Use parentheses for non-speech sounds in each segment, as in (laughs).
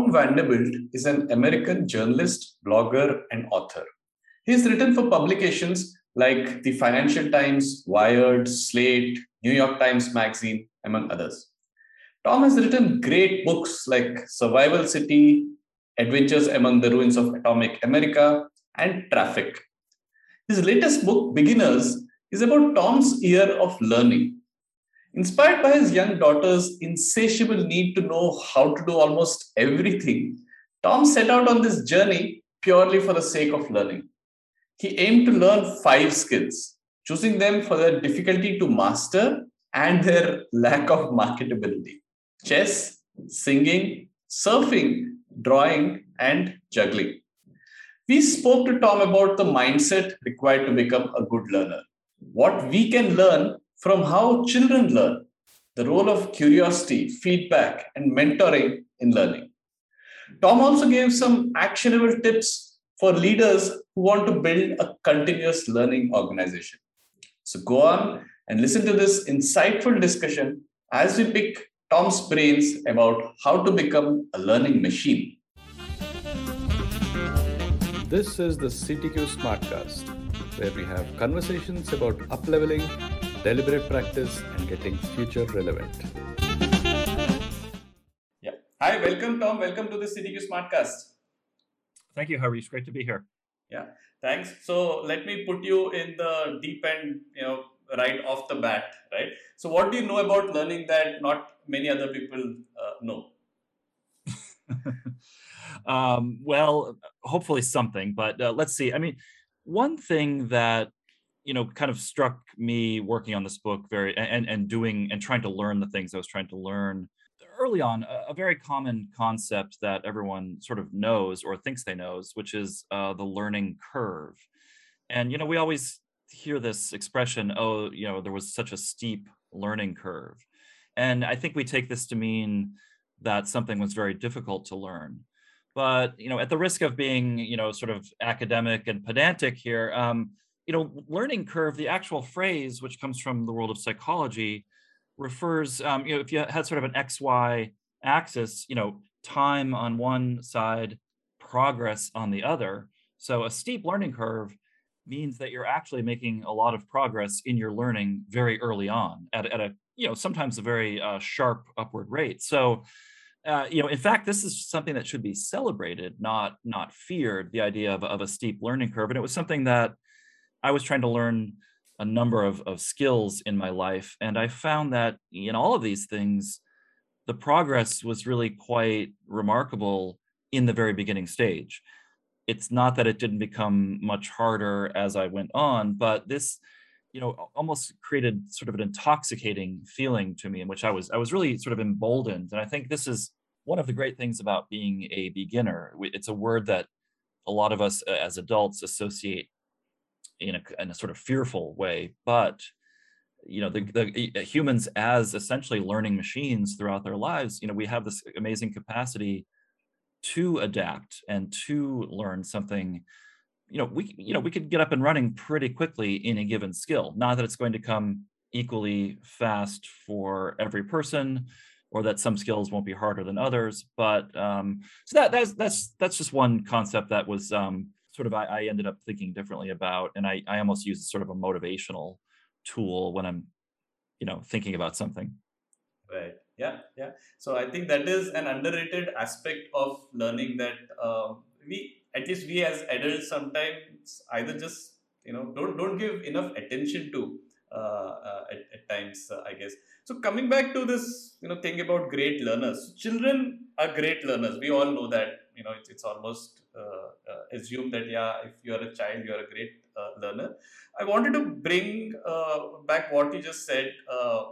Tom Vanderbilt is an American journalist, blogger, and author. He's written for publications like the Financial Times, Wired, Slate, New York Times Magazine, among others. Tom has written great books like Survival City, Adventures Among the Ruins of Atomic America, and Traffic. His latest book, Beginners, is about Tom's year of learning. Inspired by his young daughter's insatiable need to know how to do almost everything, Tom set out on this journey purely for the sake of learning. He aimed to learn five skills, choosing them for their difficulty to master and their lack of marketability chess, singing, surfing, drawing, and juggling. We spoke to Tom about the mindset required to become a good learner, what we can learn from how children learn, the role of curiosity, feedback, and mentoring in learning. Tom also gave some actionable tips for leaders who want to build a continuous learning organization. So go on and listen to this insightful discussion as we pick Tom's brains about how to become a learning machine. This is the CTQ Smartcast, where we have conversations about upleveling, deliberate practice, and getting future relevant. Yeah. Hi, welcome, Tom. Welcome to the CTQ Smartcast. Thank you, Harish. Great to be here. Yeah, thanks. So let me put you in the deep end, you know, right off the bat, right? So, what do you know about learning that not many other people uh, know? (laughs) um, well, hopefully something, but uh, let's see. I mean, one thing that you know kind of struck me working on this book very and and doing and trying to learn the things I was trying to learn early on a, very common concept that everyone sort of knows or thinks they knows which is uh, the learning curve and you know we always hear this expression oh you know there was such a steep learning curve and I think we take this to mean that something was very difficult to learn. But you know, at the risk of being you know sort of academic and pedantic here, um, you know, learning curve, the actual phrase, which comes from the world of psychology, refers um, you know if you had sort of an x y axis, you know, time on one side, progress on the other. So a steep learning curve means that you're actually making a lot of progress in your learning very early on at, at a you know sometimes a very uh, sharp upward rate so uh, you know in fact this is something that should be celebrated not not feared the idea of, of a steep learning curve and it was something that i was trying to learn a number of, of skills in my life and i found that in all of these things the progress was really quite remarkable in the very beginning stage. It's not that it didn't become much harder as i went on but this you know almost created sort of an intoxicating feeling to me in which i was i was really sort of emboldened and i think this is one of the great things about being a beginner. It's a word that a lot of us uh, as adults associate in a, in a sort of fearful way but you know the, the humans as essentially learning machines throughout their lives you know we have this amazing capacity to adapt and to learn something you know we you know we could get up and running pretty quickly in a given skill. Not that it's going to come equally fast for every person or that some skills won't be harder than others but um, so that that's that's that's just one concept that was um, sort of I, I, ended up thinking differently about and I, I almost use sort of a motivational tool when i'm you know thinking about something. Right. Yeah yeah. So i think that is an underrated aspect of learning that uh, we at least we as adults sometimes either just you know don't don't give enough attention to uh, uh, at, at times uh, i guess. So coming back to this you know thing about great learners children are great learners. We all know that you know it's, it's almost uh, uh, that yeah if you're a child you're a great uh, learner i wanted to bring back what you just said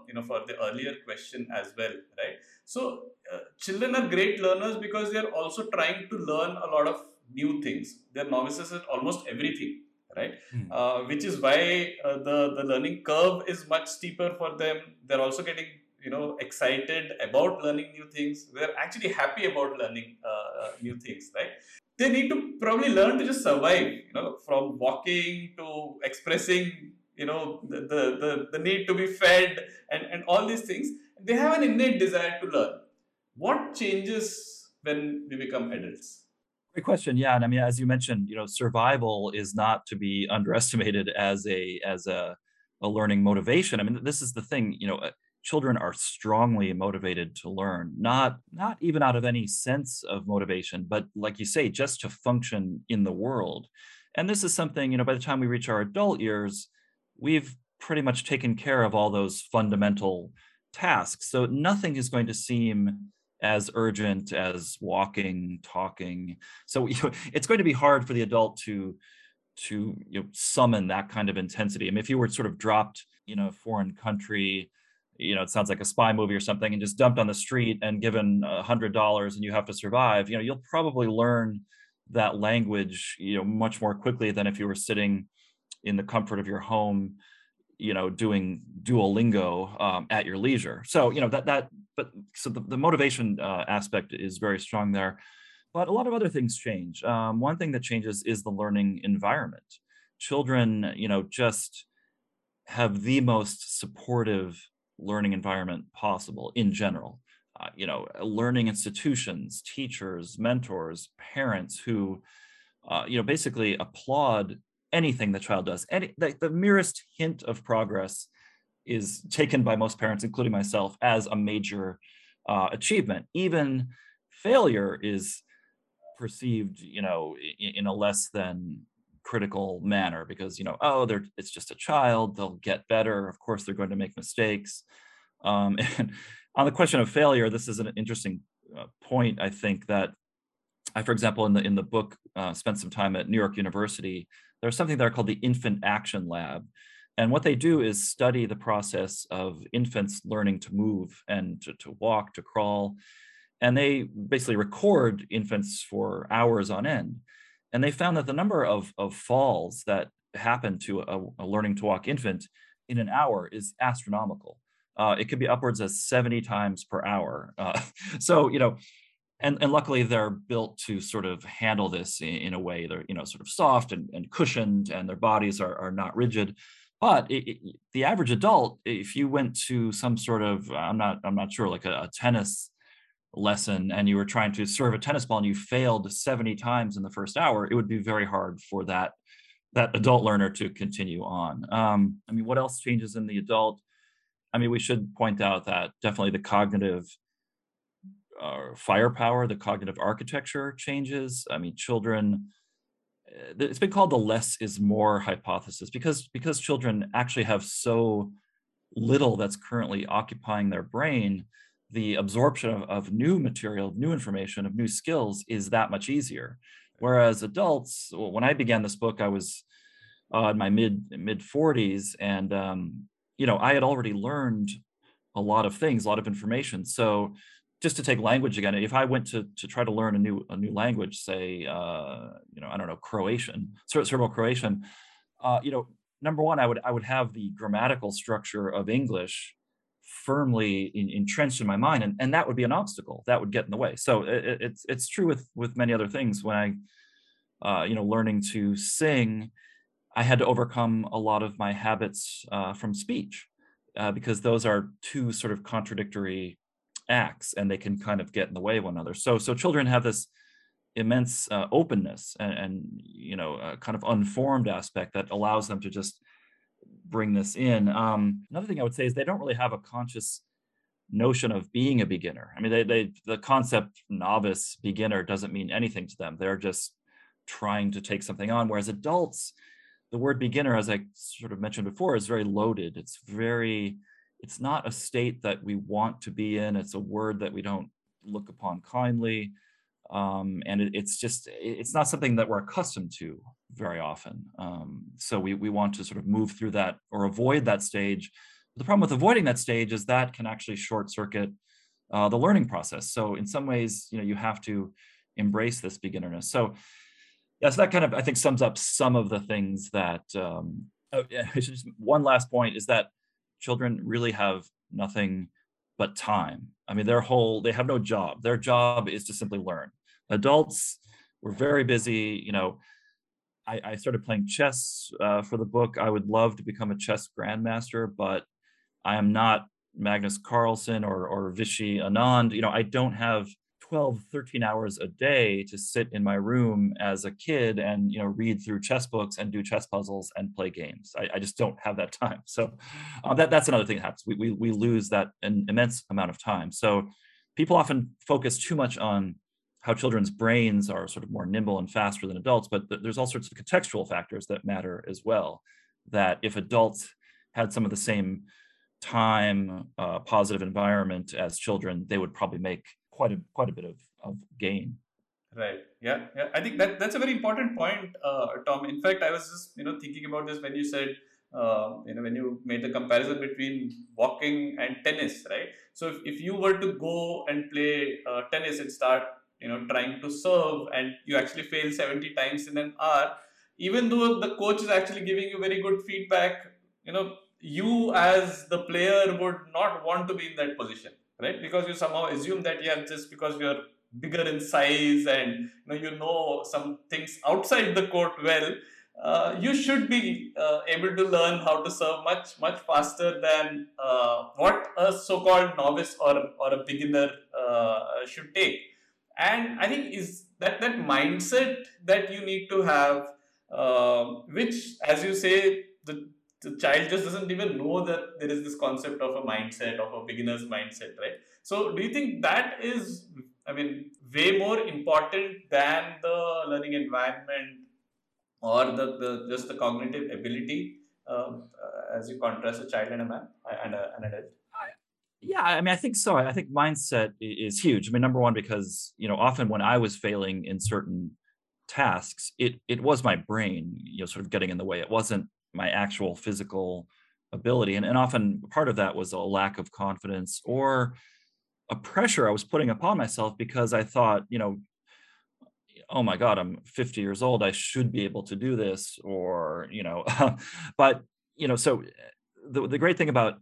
you know for the earlier question as well right so children are great learners because they're also trying to learn a lot of new things. They're novices at almost everything, right? Mm. Uh, which is why uh, the the learning curve is much steeper for them. They're also getting you know excited about learning new things. They're actually happy about learning uh, uh, new things, right? They need to probably learn to just survive. You know, from walking to expressing. You know, the the the, the need to be fed and and all these things. They have an innate desire to learn. What changes when we become adults? Great question. Yeah, and I mean, as you mentioned, you know, survival is not to be (laughs) underestimated as a as a a learning motivation. I mean, this is the thing. You know, children are strongly motivated to learn, not not even out of any sense of motivation, but like you say, just to function in the world. And this is something, you know, by the time we reach our adult years, we've pretty much taken care of all those fundamental tasks. So nothing is going to seem as urgent as walking, talking. So you (laughs) know, it's going to be hard for the adult to to you know, summon that kind of intensity. I mean, if you were sort of dropped in a foreign country, you know, it sounds like a spy movie or something, and just dumped on the street and given a hundred dollars and you have to survive, you know, you'll probably learn that language, you know, much more quickly than if you were sitting in the comfort of your home you know doing duolingo um, at your leisure. So you know that that but so the, the motivation uh, aspect is very strong there but a lot of other things change. Um, one thing that changes is the learning environment. Children you know just have the most supportive learning environment possible in general uh, you know learning institutions teachers mentors parents who uh, you know basically applaud anything the child does. Any the, the merest hint of progress is taken by most parents, including myself, as a major uh, achievement. Even failure is perceived, you know, in, in, a less than critical manner because you know, oh, they're it's just a child; they'll get better. Of course, they're going to make mistakes. Um, (laughs) and on the question of failure, this is an interesting uh, point. I think that I, for example, in the in the book, uh, spent some time at New York University there's something there called the Infant Action Lab. And what they do is study the process of infants learning to move and to, to walk, to crawl. And they basically record infants for hours on end. And they found that the number of, of falls that happen to a, a learning to walk infant in an hour is astronomical. Uh, it could be upwards of 70 times per hour. Uh, (laughs) so, you know, and and luckily they're built to sort of handle this in, in a way they're you know sort of soft and, and cushioned and their bodies are, are not rigid but it, it, the average adult if you went to some sort of i'm not i'm not sure like a, a, tennis lesson and you were trying to serve a tennis ball and you failed 70 times in the first hour it would be very hard for that that adult learner to continue on um, i mean what else changes in the adult i mean we should point out that definitely the cognitive uh, firepower, the cognitive architecture changes. I mean, children. Eh, it's been called the less is more hypothesis because because children actually have so little that's currently occupying their brain the absorption of, of new material new information of new skills is that much easier. Whereas adults when i began this book i was uh, in my mid mid 40s and um, you know i had already learned a lot of things a lot of information. So just to take language again, if I went to to try to learn a new a new language, say uh, you know I don't know Croatian, Serbo Croatian, uh, you know number one I would I would have the grammatical structure of English firmly in, entrenched in my mind, and, and that would be an obstacle that would get in the way. So it, it's it's true with with many other things. When I uh, you know learning to sing, I had to overcome a lot of my habits uh, from speech uh, because those are two sort of contradictory acts and they can kind of get in the way of one another so so children have this immense uh, openness and, and, you know kind of unformed aspect that allows them to just bring this in um, another thing i would say is they don't really have a conscious notion of being a beginner i mean they, they the concept novice beginner doesn't mean anything to them they're just trying to take something on whereas adults the word beginner as i sort of mentioned before is very loaded it's very it's not a state that we want to be in. It's a word that we don't look upon kindly. Um, and it, it's just, it's not something that we're accustomed to very often. Um, so we, we want to sort of move through that or avoid that stage. But the problem with avoiding that stage is that can actually short circuit uh, the learning process. So in some ways, you know, you have to embrace this beginnerness. So yeah, so that kind of, I think sums up some of the things that, um, oh, yeah, (laughs) just one last point is that children really have nothing but time. I mean, their whole, they have no job. Their job is to simply learn. Adults, we're very busy. You know, I, I started playing chess uh, for the book. I would love to become a chess grandmaster, but I am not Magnus Carlsen or, or Vishy Anand. You know, I don't have 12 13 hours a day to sit in my room as a kid and you know read through chess books and do chess puzzles and play games i, I just don't have that time so uh, that, that's another thing that happens we, we, we lose that an immense amount of time so people often focus too much on how children's brains are sort of more nimble and faster than adults but th- there's all sorts of contextual factors that matter as well that if adults had some of the same time uh, positive environment as children they would probably make quite a quite a bit of, of gain. Right. Yeah. Yeah. I think that that's a very important point, uh, Tom. In fact, I was just you know thinking about this when you said uh, you know when you made the comparison between walking and tennis, right? So if, if you were to go and play uh, tennis and start you know trying to serve and you actually fail 70 times in an hour even though the coach is actually giving you very good feedback you know you as the player would not want to be in that position right? Because you somehow assume that yeah, just because you're bigger in size and you know you know some things outside the court well, uh, you should be uh, able to learn how to serve much much faster than uh, what a so-called novice or or a beginner uh, should take. And I think is that that mindset that you need to have, uh, which as you say the the child just doesn't even know that there is this concept of a mindset of a beginner's mindset right? So do you think that is i mean way more important than the learning environment or the, the just the cognitive ability um, uh, as you contrast a child and a man and a, an adult yeah i mean i think so i think mindset is huge i mean number one because you know often when i was failing in certain tasks it it was my brain you know sort of getting in the way it wasn't my actual physical ability. And, and often part of that was a lack of confidence or a pressure I was putting upon myself because I thought, you know, oh my God, I'm 50 years old. I should be able to do this. Or, you know, (laughs) but, you know, so eh, the, the great thing about,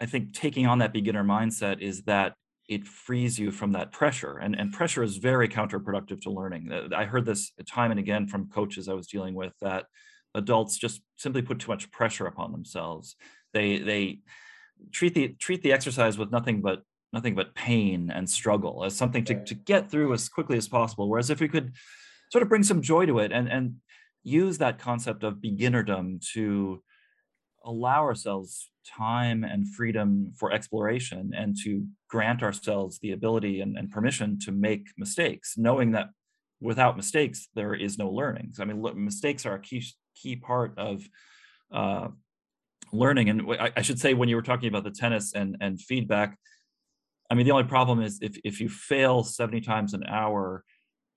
I think, taking on that beginner mindset is that it frees you from that pressure and, and pressure is very counterproductive to learning uh, i heard this time and again from coaches i was dealing with that adults just simply put too much pressure upon themselves. They they treat the treat the exercise with nothing but nothing but pain and struggle as something to, to get through as quickly as possible. Whereas if we could sort of bring some joy to it and and use that concept of beginnerdom to allow ourselves time and freedom for exploration and to grant ourselves the ability and, and permission to make mistakes, knowing that without mistakes there is no learning. So, I mean, mistakes are a key key part of uh, learning. And I, I, should say, when you were talking about the tennis and and feedback, I mean, the only problem is if if you fail seventy times an hour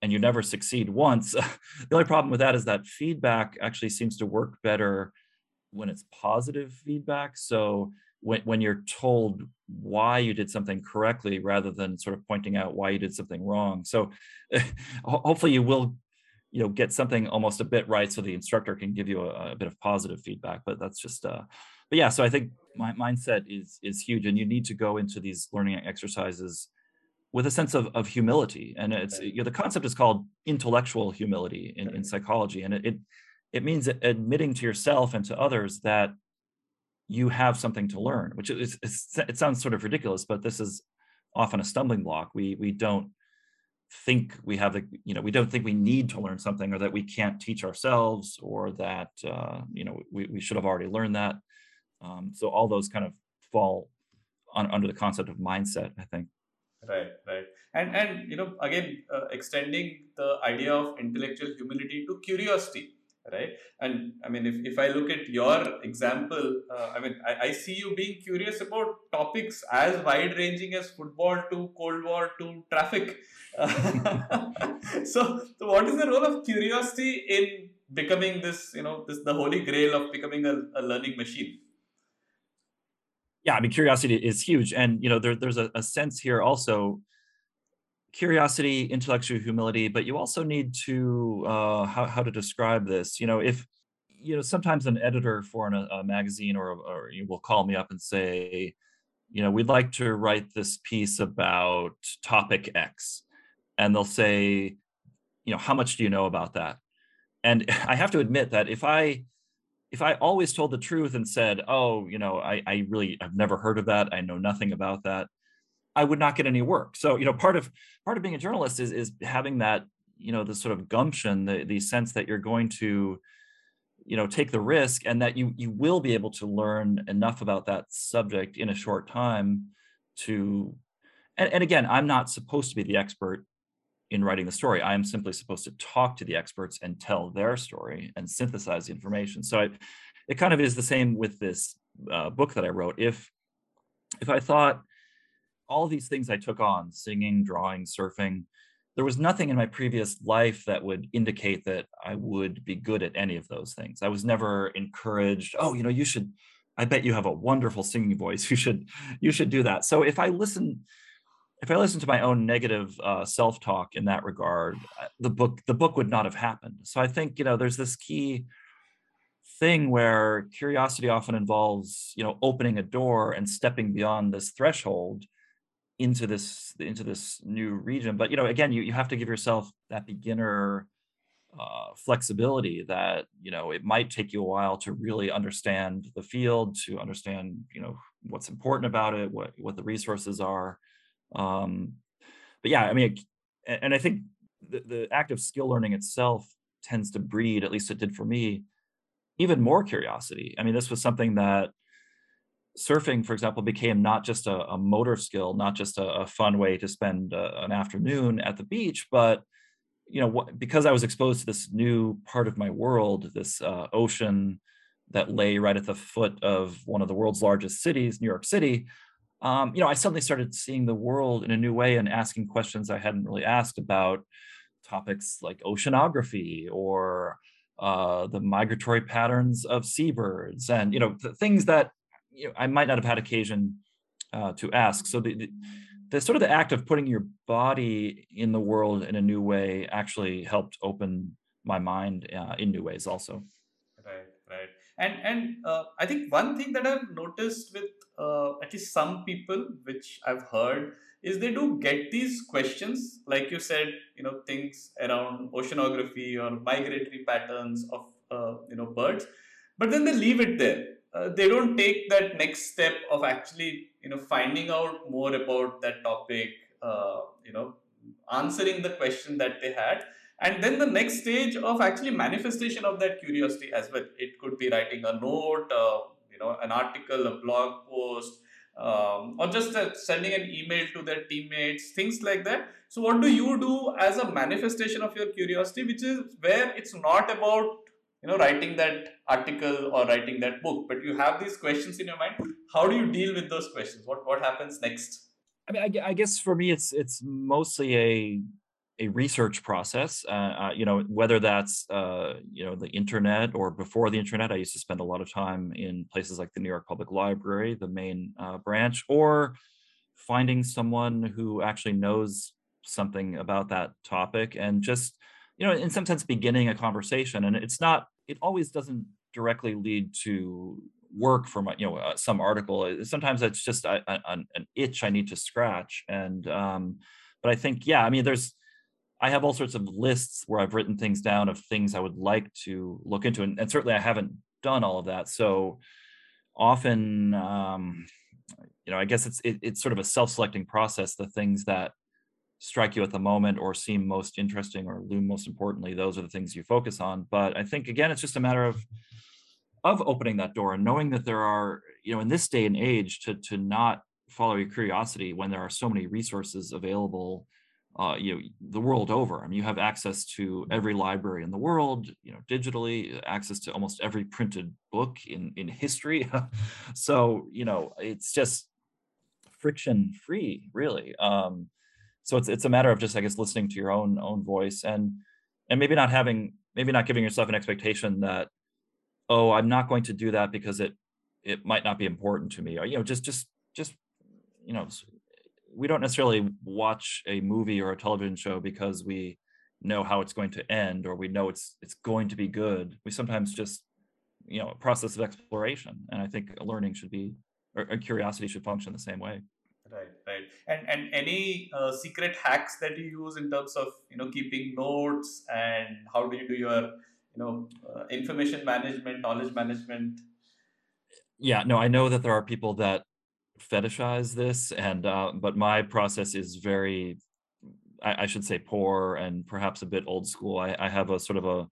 and you never succeed once, (laughs) the only problem with that is that feedback actually seems to work better when it's positive feedback. So when, when you're told why you did something correctly rather than sort of pointing out why you did something wrong. So (laughs) hopefully you will you know get something almost a bit right so the instructor can give you a, a bit of positive feedback but that's just uh but yeah so i think my mindset is is huge and you need to go into these learning exercises with a sense of, of humility and it's you know the concept is called intellectual humility in, in psychology and it, it it means admitting to yourself and to others that you have something to learn which is it sounds sort of ridiculous but this is often a stumbling block. We we don't think we have the you know we don't think we need to learn something or that we can't teach ourselves or that uh, you know we, we should have already learned that. Um, so all those kind of fall on, under the concept of mindset i think. Right right. And and you know again uh, extending the idea of intellectual humility to curiosity right? And i mean if, if i look at your example uh, i mean I, I, see you being curious about topics as wide ranging as football to cold war to traffic. (laughs) So, so what is the role of curiosity in becoming this you know this the holy grail of becoming a, a learning machine? Yeah i mean curiosity is huge. And you know there, there's a, a sense here also curiosity, intellectual humility, but you also need to uh, how how to describe this. You know, if you know sometimes an editor for an, a magazine or or you will call me up and say, you know, we'd like to write this piece about topic X, and they'll say, you know, how much do you know about that? And (laughs) I have to admit that if I if I always told the truth and said, oh, you know, I, I really I've never heard of that, I know nothing about that, I would not get any work. So, you know, part of part of being a journalist is is having that, you know, the sort of gumption, the the sense that you're going to, you know, take the risk and that you you will be able to learn enough about that subject in a short time to and, and again, I'm not supposed to be the expert in writing the story. I am simply supposed to talk to the experts and tell their story and synthesize the information. So I, it kind of is the same with this uh, book that I wrote. If if I thought all these things I took on, singing, drawing, surfing, there was nothing in my previous life that would indicate that I would be good at any of those things. I was never encouraged, oh, you know, you should I bet you have a wonderful singing voice. (laughs) You should you should do that. So if I listen if I listen to my own negative uh, self-talk in that regard, uh, the book the book would not have happened. So I think you know there's this key thing where curiosity often involves you know opening a door and stepping beyond this threshold into this into this new region. But you know again you you have to give yourself that beginner uh, flexibility that you know it might take you a while to really understand the field to understand you know what's important about it what what the resources are um, but yeah i mean and i think the, the act of skill learning itself tends to breed at least it did for me even more curiosity i mean this was something that surfing for example became not just a, a motor skill not just a, a fun way to spend a, uh, an afternoon at the beach but you know because i was exposed to this new part of my world this uh, ocean that lay right at the foot of one of the world's largest cities new york city um, you know i suddenly started seeing the world in a new way and asking questions i hadn't really asked about topics like oceanography or uh, the migratory patterns of seabirds and you know things that you know, i might not have had occasion uh, to ask. So the, the the sort of the act of putting your body in the world in a new way actually helped open my mind uh, in new ways also. Right right. And and uh, i think one thing that i've noticed with uh, at least some people which i've heard is they do get these questions. Like you said you know things around oceanography or migratory patterns of uh, you know birds but then they leave it there uh, they don't take that next step of actually you know finding out more about that topic uh, you know answering the question that they had. And then the next stage of actually manifestation of that curiosity as well. It could be writing a note uh, you know an article a blog post um, or just uh, sending an email to their teammates things like that. So what do you do as a manifestation of your curiosity which is where it's not about you know writing that article or writing that book. But you have these questions in your mind. How do you deal with those questions? What what happens next? I mean i, I guess for me it's it's mostly a a research process. Uh, uh, you know whether that's uh, you know the internet or before the internet i used to spend a lot of time in places like the new york public library the main uh, branch or finding someone who actually knows something about that topic and just you know, in some sense, beginning a conversation. And it's not, it always doesn't directly lead to work from you know uh, some article. Sometimes it's just a, a, an itch I need to scratch. And um, but I think yeah, I mean, there's I have all sorts of lists where I've written things down of things I would like to look into, and, and certainly I haven't done all of that. So often, um, you know, I guess it's it, it's sort of a self-selecting process. The things that strike you at the moment or seem most interesting or loom most importantly those are the things you focus on but i think again it's just a matter of of opening that door and knowing that there are you know in this day and age to to not follow your curiosity when there are so many resources available uh, you know the world over. I mean, you have access to every library in the world, you know, digitally, access to almost every printed book in in history. (laughs) so you know, it's just friction free, really. Um, so it's it's a matter of just i guess listening to your own own voice and and maybe not having maybe not giving yourself an expectation that oh i'm not going to do that because it it might not be important to me or you know just just just you know we don't necessarily watch a movie or a television show because we know how it's going to end or we know it's it's going to be good. We sometimes just you know a process of exploration. And i think learning should be or, or curiosity should function the same way Right, right. And and any uh, secret hacks that you use in terms of you know keeping notes and how do you do your you know uh, information management, knowledge management? Yeah, no, I know that there are people that fetishize this, and uh, but my process is very, I, I, should say, poor and perhaps a bit old school. I, I have a sort of a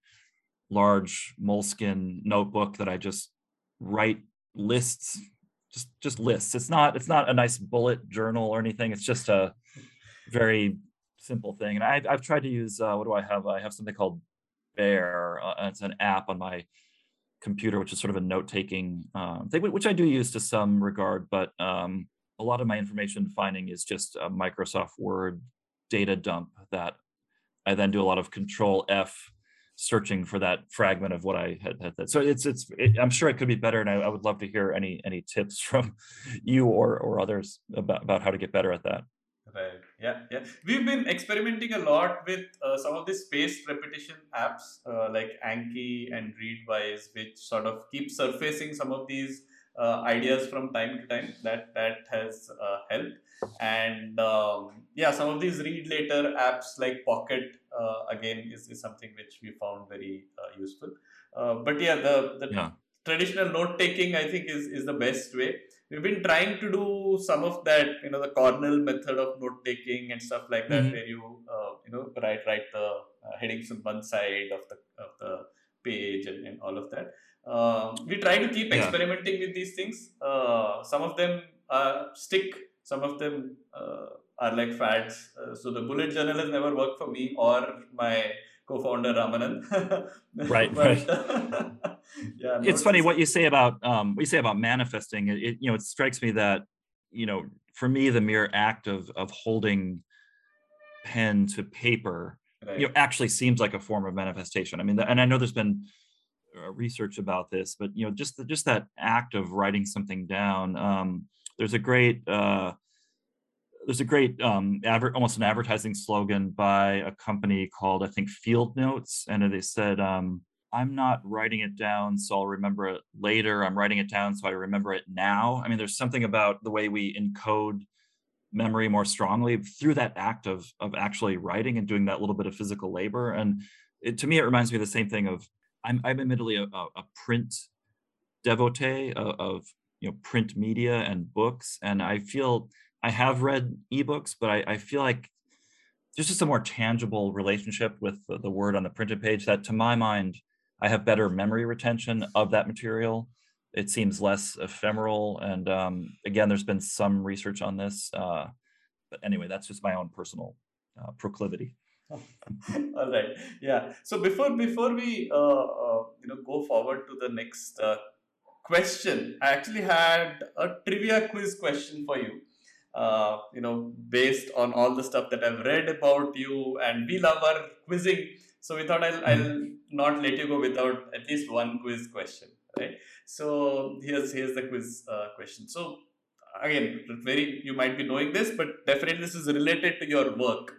large Moleskine notebook that I just write lists, just just lists. It's not it's not a nice bullet journal or anything. It's just a very simple thing. And I've I've tried to use uh, what do I have? I have something called Bear. Uh, it's an app on my computer, which is sort of a note taking uh, thing, which I do use to some regard, but um, a lot of my information finding is just a Microsoft Word data dump that I then do a lot of Control F searching for that fragment of what I had. had that. so it's it's it, I'm sure it could be better, and I, I, would love to hear any any tips (laughs) from you or or others about about how to get better at that. Right. Yeah. Yeah. We've been experimenting a lot with uh, some of these spaced repetition apps uh, like Anki and Readwise, which sort of keep surfacing some of these uh, ideas from time to time. That that has uh, helped. And um, yeah, some of these read later apps like Pocket uh, again is, is something which we found very uh, useful. but yeah, the the yeah. traditional note taking I think is is the best way we've been trying to do some of that, you know, the Cornell method of note taking and stuff like that, mm-hmm. where you, uh, you know, write write the uh, headings on one side of the of the page and, and all of that. Um, we try to keep yeah. experimenting with these things. Uh, some of them stick, some of them uh, are like fads. Uh, so the bullet journal has never worked for me or my co-founder Ramanand. (laughs) right, but, right. (laughs) yeah, it's funny what you say about um, what you say about manifesting. It, it, you know it strikes me that you know for me the mere act of of holding pen to paper right. you know actually seems like a form of manifestation. I mean, and I know there's been uh, research about this, but you know just the, just that act of writing something down. Um, there's a great uh, there's a great um, adver- almost an advertising slogan by a company called I think Field Notes, and they said um, I'm not writing it down so I'll remember it later. I'm writing it down so I remember it now. I mean, there's something about the way we encode memory more strongly through that act of of actually writing and doing that little bit of physical labor. And it, to me, it reminds me of the same thing of I'm, I'm admittedly a, a print devotee of, of you know print media and books, and I feel I have read ebooks, but I, I feel like there's just a more tangible relationship with the, the word on the printed page that, to my mind, I have better memory retention of that material. It seems less ephemeral. And um, again, there's been some research on this. Uh, but anyway, that's just my own personal uh, proclivity. (laughs) All right. Yeah. So before before we uh, uh you know go forward to the next uh, question, I actually had a trivia quiz question for you. Uh, you know, based on all the stuff that I've read about you, and we love our quizzing so we thought I'll, I'll not let you go without at least one quiz question, right? So here's here's the quiz uh, question. So again, very you might be knowing this, but definitely this is related to your work.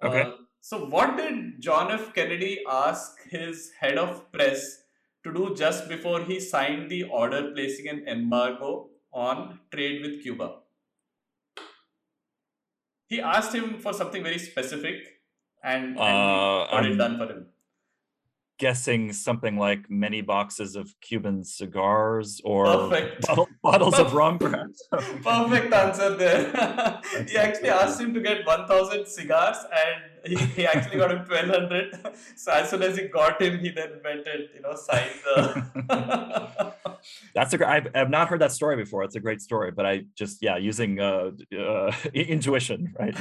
Okay. So what did John F. Kennedy ask his head of press to do just before he signed the order placing an embargo on trade with Cuba? He asked him for something very specific and, and uh, got it done for him? Guessing something like many boxes of Cuban cigars or (laughs) bottle, bottles of rum, perhaps. (laughs) Perfect answer there. he actually asked him to get 1,000 cigars and he, he actually got him 1,200. So as soon as he got him, he then went and, you know, signed the. (laughs) That's a. I've, I've not heard that story before. It's a great story, but I just yeah using uh, uh, (laughs) intuition, right?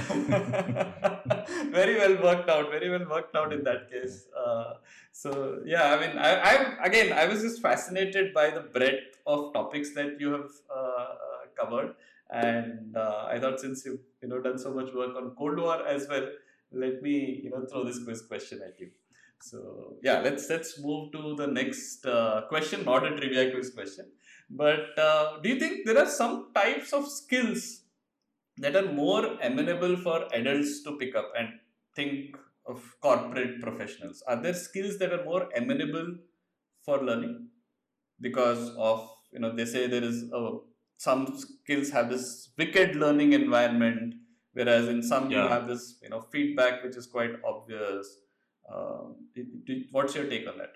very well worked out. Very well worked out in that case. Uh, so yeah, I mean, I, I again, I was just fascinated by the breadth of topics that you have uh, uh, covered, and uh, I thought since you've you know done so much work on Cold War as well, let me you know throw this quiz question at you. So yeah, let's let's move to the next uh, question, not a trivia quiz question. But uh, do you think there are some types of skills that are more amenable for adults to pick up and think of corporate professionals? Are there skills that are more amenable for learning because of you know they say there is a, some skills have this wicked learning environment whereas in some yeah. you have this you know feedback which is quite obvious um, what's your take on that?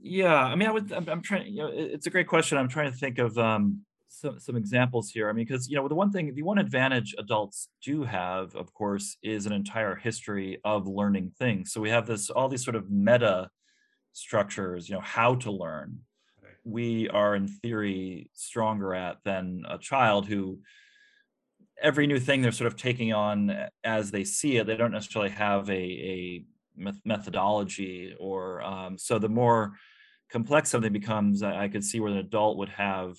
Yeah, I mean, I would. I'm, I'm trying. You know, it's a great question. I'm trying to think of. Um, some some examples here. I mean, because you know, the one thing, the one advantage adults do have, of course, is an entire history of learning things. So we have this all these sort of meta structures, you know, how to learn. We are in theory stronger at than a child who every new thing they're sort of taking on as they see it. They don't necessarily have a a methodology or um, so the more complex something becomes, I, I could see where an adult would have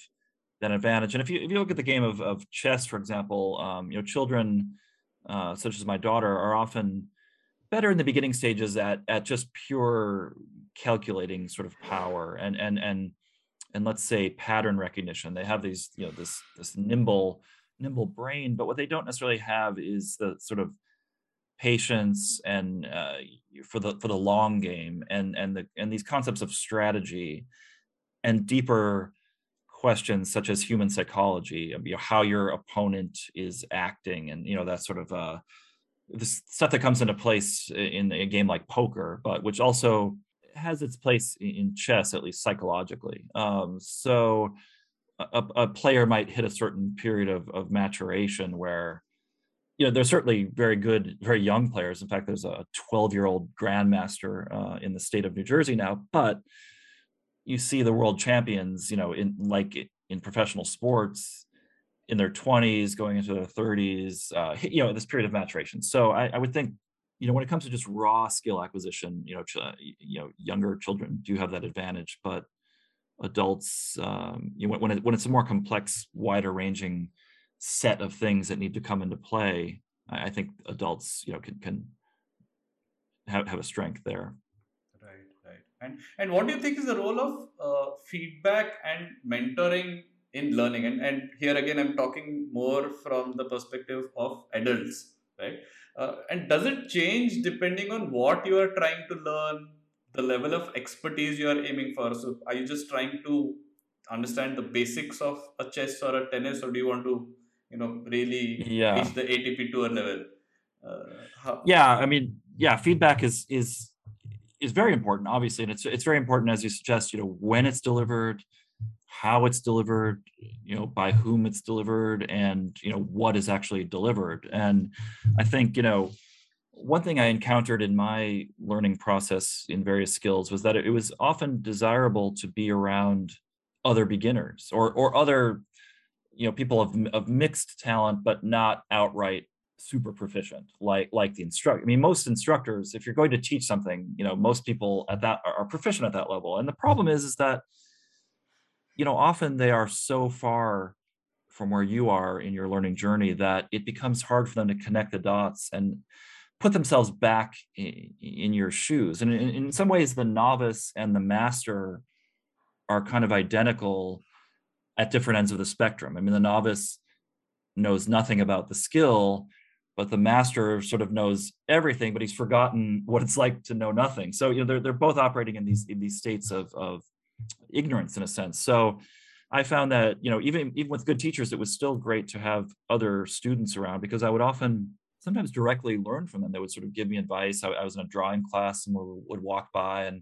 that advantage. And if you if you look at the game of, of chess, for example, um, you know, children uh, such as my daughter are often better in the beginning stages at at just pure calculating sort of power and and and and let's say pattern recognition. They have these you know this this nimble nimble brain, but what they don't necessarily have is the sort of patience and uh, for the for the long game and and the and these concepts of strategy and deeper questions such as human psychology, you know, how your opponent is acting, and you know that sort of uh, this stuff that comes into place in a game like poker, but which also has its place in chess, at least psychologically. Um, so a, a, player might hit a certain period of, of maturation where you know there's certainly very good very young players in fact there's a 12 year old grandmaster uh, in the state of new jersey now but you see the world champions, you know, in like in professional sports in their 20s going into their 30s, uh, you know, this period of maturation. So I, I, would think, you know, when it comes to just raw skill acquisition, you know, ch- you know, younger children do have that advantage, but adults, um, you know, when it, when it's a more complex, wider ranging set of things that need to come into play, I, I think adults, you know, can can have, have a strength there. Right right and and what do you think is the role of uh, feedback and mentoring in learning? And and here again, I'm talking more from the perspective of adults, right? Uh, and does it change depending on what you are trying to learn, the level of expertise you are aiming for? So, are you just trying to understand the basics of a chess or a tennis, or do you want to, you know, really yeah. reach the ATP tour level? Uh, how- yeah, I mean, yeah, feedback is is is very important, obviously, and it's it's very important as you suggest. You know, when it's delivered, how it's delivered, you know, by whom it's delivered, and you know what is actually delivered. And I think you know one thing I encountered in my learning process in various skills was that it was often desirable to be around other beginners or or other you know people of, of mixed talent but not outright super proficient like like the instructor i mean most instructors if you're going to teach something you know most people at that are, proficient at that level and the problem is is that you know often they are so far from where you are in your learning journey that it becomes hard for them to connect the dots and put themselves back in, in your shoes and in, in some ways the novice and the master are kind of identical at different ends of the spectrum i mean the novice knows nothing about the skill but the master sort of knows everything, but he's forgotten what it's like to know nothing. So you know they're they're both operating in these in these states of of ignorance in a sense. So I found that you know even even with good teachers, it was still great to have other students around because I would often sometimes directly learn from them. They would sort of give me advice. I, I was in a drawing class and would, walk by and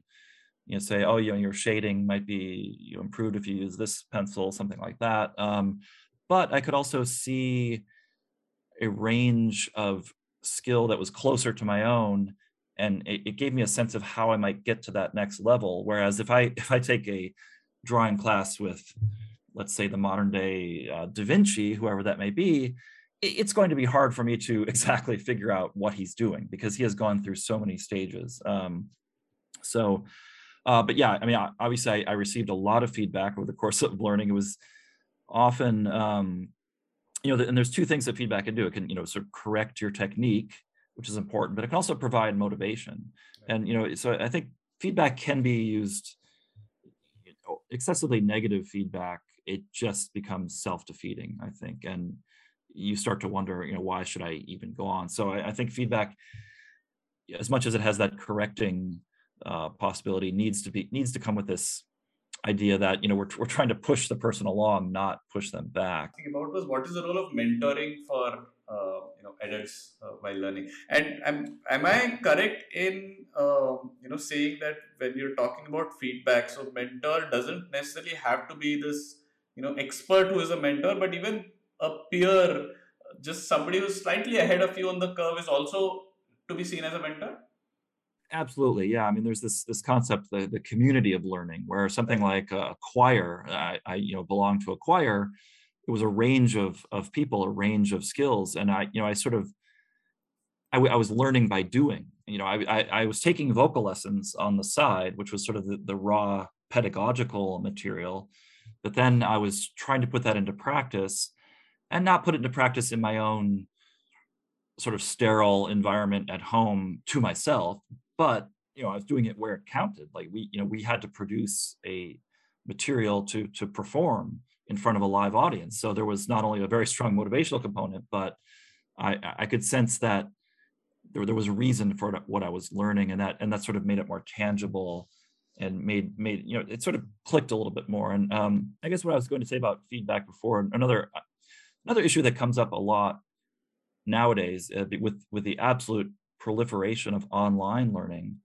you know say, oh, you know, your shading might be you know, improved if you use this pencil, something like that. Um, but I could also see a range of skill that was closer to my own and it, it, gave me a sense of how i might get to that next level. Whereas if i (laughs) if i take a drawing class with let's say the modern day uh, da vinci whoever that may be it, it's going to be hard for me to (laughs) exactly figure out what he's doing because he has gone through so many stages. Um, so uh, but yeah i mean obviously I, I, received a lot of feedback over the course (laughs) of learning. It was often um, you know, and there's two things that feedback can do. It can, you know, sort of correct your technique, which is important, but it can also provide motivation. And, you know, so I think feedback can be used, you know, excessively negative feedback. It just becomes self-defeating, I think. And you start to wonder, you know, why should I even go on? So I, I think feedback, as much as it has that correcting uh, possibility, needs to be needs to come with this idea that you know we're, we're trying to push the person along not push them back about was what is the role of mentoring for you know adults uh, while learning. And am, am i correct in uh, you know saying that when you're talking about feedback so mentor doesn't necessarily have to be this you know expert who is a mentor but even a peer just somebody who's slightly ahead of you on the curve is also to be seen as a mentor? Absolutely yeah. I mean there's this this concept the, the community of learning where something like a choir I, I you know belong to a choir it was a range of of people a range of skills. And i you know i sort of I, I was learning by doing. You know I, I, I was taking vocal lessons on the side which was sort of the, the raw pedagogical material. But then i was trying to put that into practice and not put it into practice in my own sort of sterile environment at home to myself. But you know i was doing it where it counted. Like we you know we had to produce a material to to perform in front of a live audience. So there was not only a very strong motivational component but i i could sense that there, there was a reason for what i was learning and that and that sort of made it more tangible and made made you know it sort of clicked a little bit more. And um i guess what i was going to say about feedback before another another issue that comes up a lot nowadays uh, with with the absolute proliferation of online learning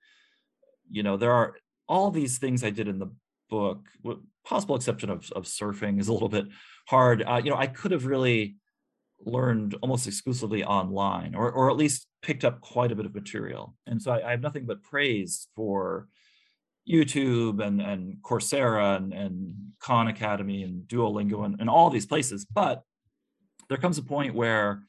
you know there are all these things i did in the book with possible exception of, of surfing is a little bit hard. Uh, you know i could have really learned almost exclusively online or, or at least picked up quite a bit of material. And so I, I have nothing but praise for youtube and, and coursera and, and khan academy and duolingo and, and all these places. But there comes a point where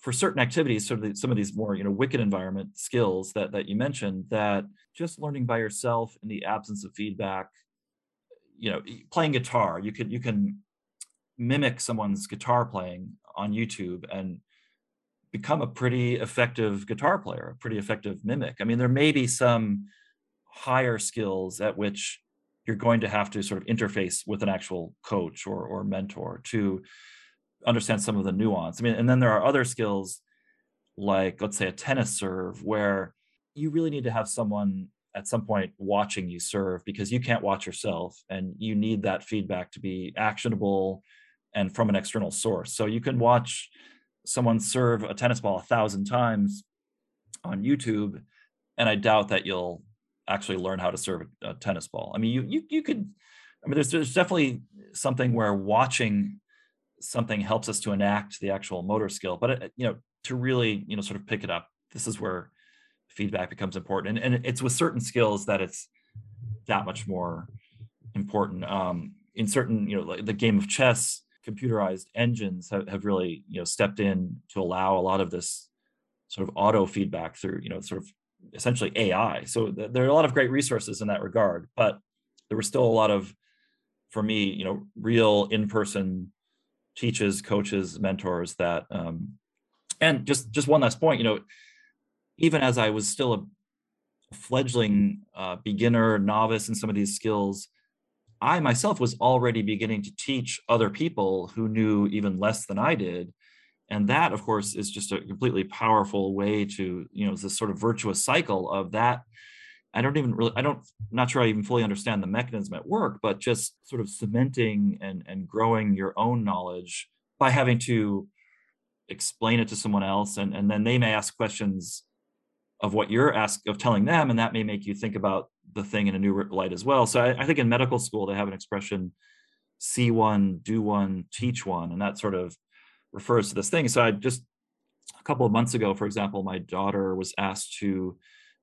for certain activities, sort of the, some of these more you know wicked environment skills that that you mentioned, that just learning by yourself in the absence of feedback, you know, playing guitar, you can you can mimic someone's guitar playing on YouTube and become a pretty effective guitar player, a pretty effective mimic. I mean, there may be some higher skills at which you're going to have to sort of interface with an actual coach or, or mentor to understand some of the nuance. I mean, and then there are other skills like let's say a tennis serve where you really need to have someone at some point watching you serve because you can't watch yourself and you need that feedback to be actionable and from an external source. So you can watch someone serve a tennis ball a thousand times on YouTube, and I doubt that you'll actually learn how to serve a, tennis ball. I mean, you you you could. I mean, there's there's definitely something where watching something helps us to enact the actual motor skill but it, you know to really you know sort of pick it up this is where feedback becomes important. And, and it's with certain skills that it's that much more important. Um, in certain you know like the game of chess computerized engines have, have really you know stepped in to allow a lot of this sort of auto feedback through you know sort of essentially ai so th- there are a lot of great resources in that regard but there was still a lot of for me you know real in-person teaches, coaches, mentors that um, and just just one last point, you know, even as I was still a fledgling uh, beginner, novice in some of these skills, I myself was already beginning to teach other people who knew even less than I did. And that, of course, is just a completely powerful way to, you know, this sort of virtuous cycle of that I don't even really, I don't, not sure I even fully understand the mechanism at work, but just sort of cementing and, and growing your own knowledge by having to explain it to someone else. And, and then they may ask questions of what you're asked of telling them. And that may make you think about the thing in a new light as well. So I, I think in medical school, they have an expression, see one, do one, teach one. And that sort of refers to this thing. So I just, a couple of months ago, for example, my daughter was asked to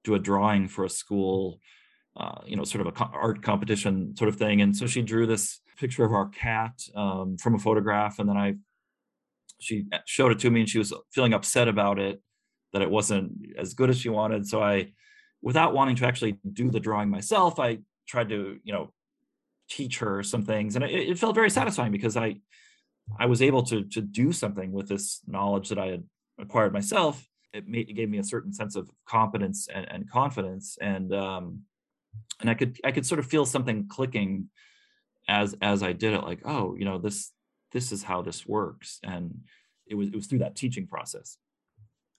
do a drawing for a school, uh, you know, sort of a co- art competition sort of thing. And so she drew this picture of our cat um, from a photograph, and then I she showed it to me, and she was feeling upset about it that it wasn't as good as she wanted. So I, without wanting to actually do the drawing myself, I tried to you know teach her some things, and it, it felt very satisfying because I I was able to to do something with this knowledge that I had acquired myself. It, made, it gave me a certain sense of competence and, and confidence. And um, and I could I could sort of feel something clicking as as I did it like oh you know this this is how this works. And it was it was through that teaching process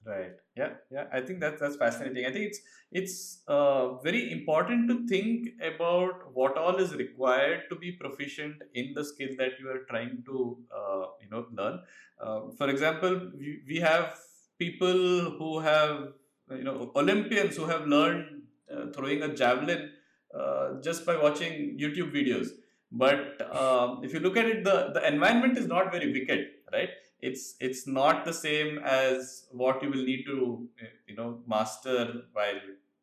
right. Yeah yeah. I think that's that's fascinating. I think it's it's uh, very important to think about what all is required to be proficient in the skill that you are trying to uh, you know learn. Uh, for example we, we have people who have you know Olympians who have learned uh, throwing a javelin uh, just by watching YouTube videos. but um, if you look at it the, the environment is not very wicked right it's it's not the same as what you will need to you know master while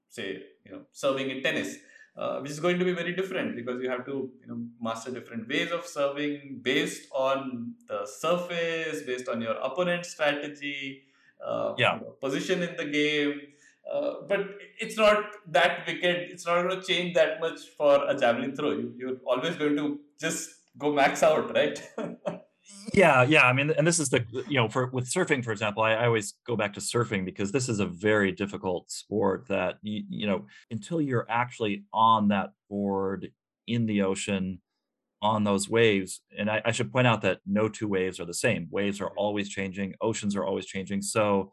say you know serving in tennis uh, which is going to be very different because you have to you know master different ways of serving based on the surface based on your opponent's strategy uh, yeah. You know, position in the game uh, but it's not that wicked. It's not going to change that much for a javelin throw. You, you're always going to just go max out, right? (laughs) yeah, yeah. I mean, and this is the you know for with surfing, for example, I, I always go back to surfing because this is a very difficult sport that you you know until you're actually on that board in the ocean on those waves. And I, I should point out that no two waves are the same. Waves are always changing. Oceans are always changing. So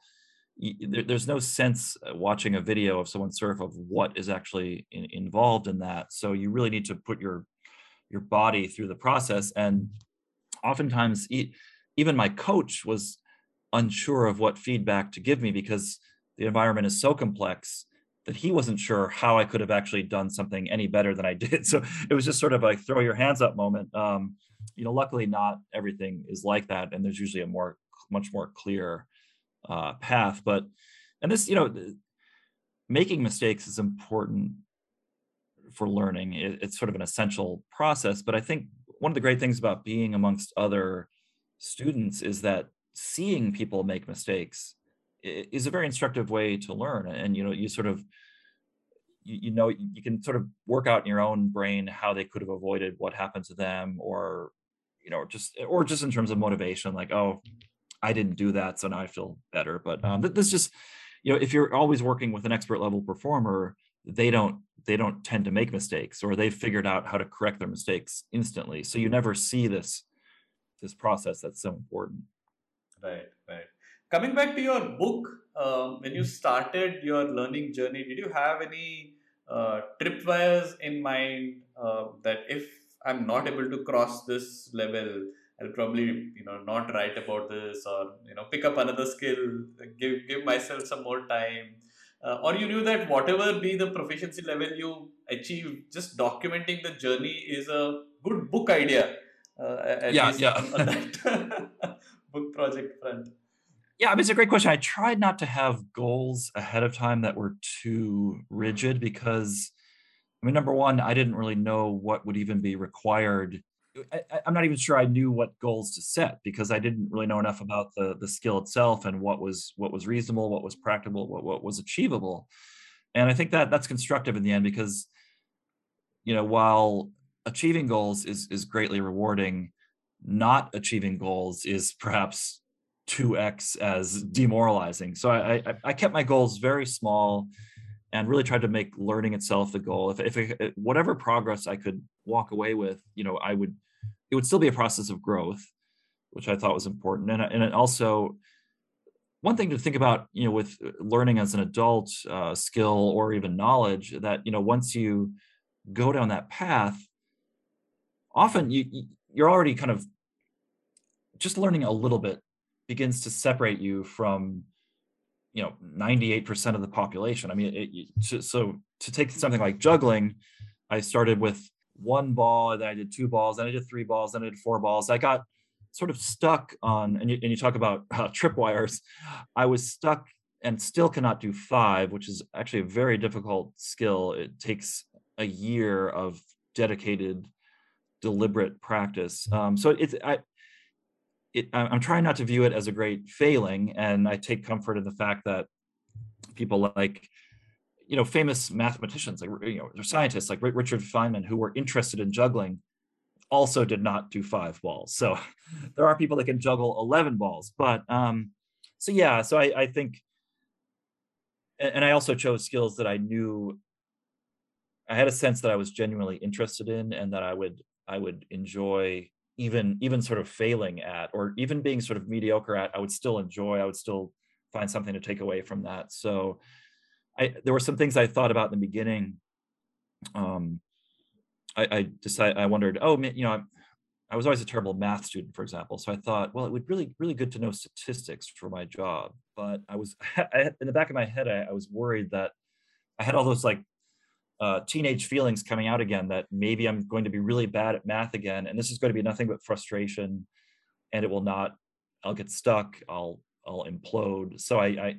there's no sense uh, watching a video of someone surf of what is actually in, involved in that so you really need to put your your body through the process and oftentimes even my coach was unsure of what feedback to give me because the environment is so complex that he wasn't sure how I could have actually done something any better than I (laughs) did. So it was just sort of like throw your hands up moment. Um, you know, luckily not everything is like that, and there's usually a more much more clear uh, path. But and this, you know, making mistakes is important for learning. It, it's sort of an essential process. But I think one of the great things about being amongst other students is that seeing people make mistakes is a very instructive way to learn. And you know, you sort of you, you know you can sort of work out in your own brain how they could have avoided what happened to them or you know just or just in terms of motivation like oh I didn't do that, so now I feel better. But um, this just, you know, if you're always working with an expert level performer, they don't they don't tend to make mistakes, or they've figured out how to correct their mistakes instantly. So you never see this this process that's so important. Right, right. Coming back to your book, um, when you started your learning journey, did you have any uh, tripwires in mind uh, that if I'm not able to cross this level, I'll probably you know not write about this or you know pick up another skill, give give myself some more time. Uh, or you knew that whatever be the proficiency level you achieve, just documenting the journey is a good book idea. Uh, yeah, yeah. On, on that (laughs) book project front. Yeah, I mean, it's a great question. I tried not to have goals ahead of time that were too rigid because, I mean, number one, I didn't really know what would even be required I, am not even sure I knew what goals to set because I didn't really know enough about the the skill itself and what was what was reasonable, what was practical, what what was achievable. And I think that that's constructive in the end because you know while achieving goals is is greatly rewarding, not achieving goals is perhaps 2x as demoralizing. So I I, I kept my goals very small and really tried to make learning itself the goal. If, if it, whatever progress I could walk away with, you know, I would, it would still be a process of growth, which I thought was important. And, and also, one thing to think about, you know, with learning as an adult uh, skill or even knowledge that, you know, once you go down that path, often you, you're already kind of just learning a little bit begins to separate you from you know 98% of the population. I mean it, so to take something like juggling i started with one ball then i did two balls then i did three balls then i did four balls. I got sort of stuck on and you, and you talk about uh, tripwires. I was stuck and still cannot do five which is actually a very difficult skill. It takes a year of dedicated deliberate practice. Um, so it's I, it, I'm trying not to view it as a great failing, and I take comfort in the fact that people like, you know, famous mathematicians, like you know, or scientists like Richard Feynman, who were interested in juggling, also did not do five balls. So (laughs) there are people that can juggle eleven balls, but um, so yeah, so I, I think, and I also chose skills that I knew. I had a sense that I was genuinely interested in, and that I would I would enjoy even even sort of failing at or even being sort of mediocre at i would still enjoy i would still find something to take away from that. So i there were some things i thought about in the beginning um i i decided i wondered oh you know I, was always a terrible math student for example. So i thought well it would really really good to know statistics for my job. But i was (laughs) I, in the back of my head I, I was worried that i had all those like uh, teenage feelings coming out again that maybe I'm going to be really bad at math again, and this is going to be nothing but frustration, and it will not. I'll get stuck. I'll I'll implode. So I I,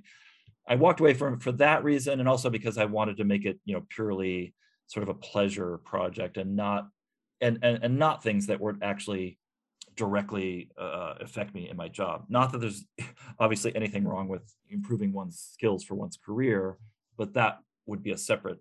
I walked away from for that reason, and also because I wanted to make it you know purely sort of a pleasure project and not and and, and not things that would actually directly uh, affect me in my job. Not that there's (laughs) obviously anything wrong with improving one's skills for one's career, but that would be a separate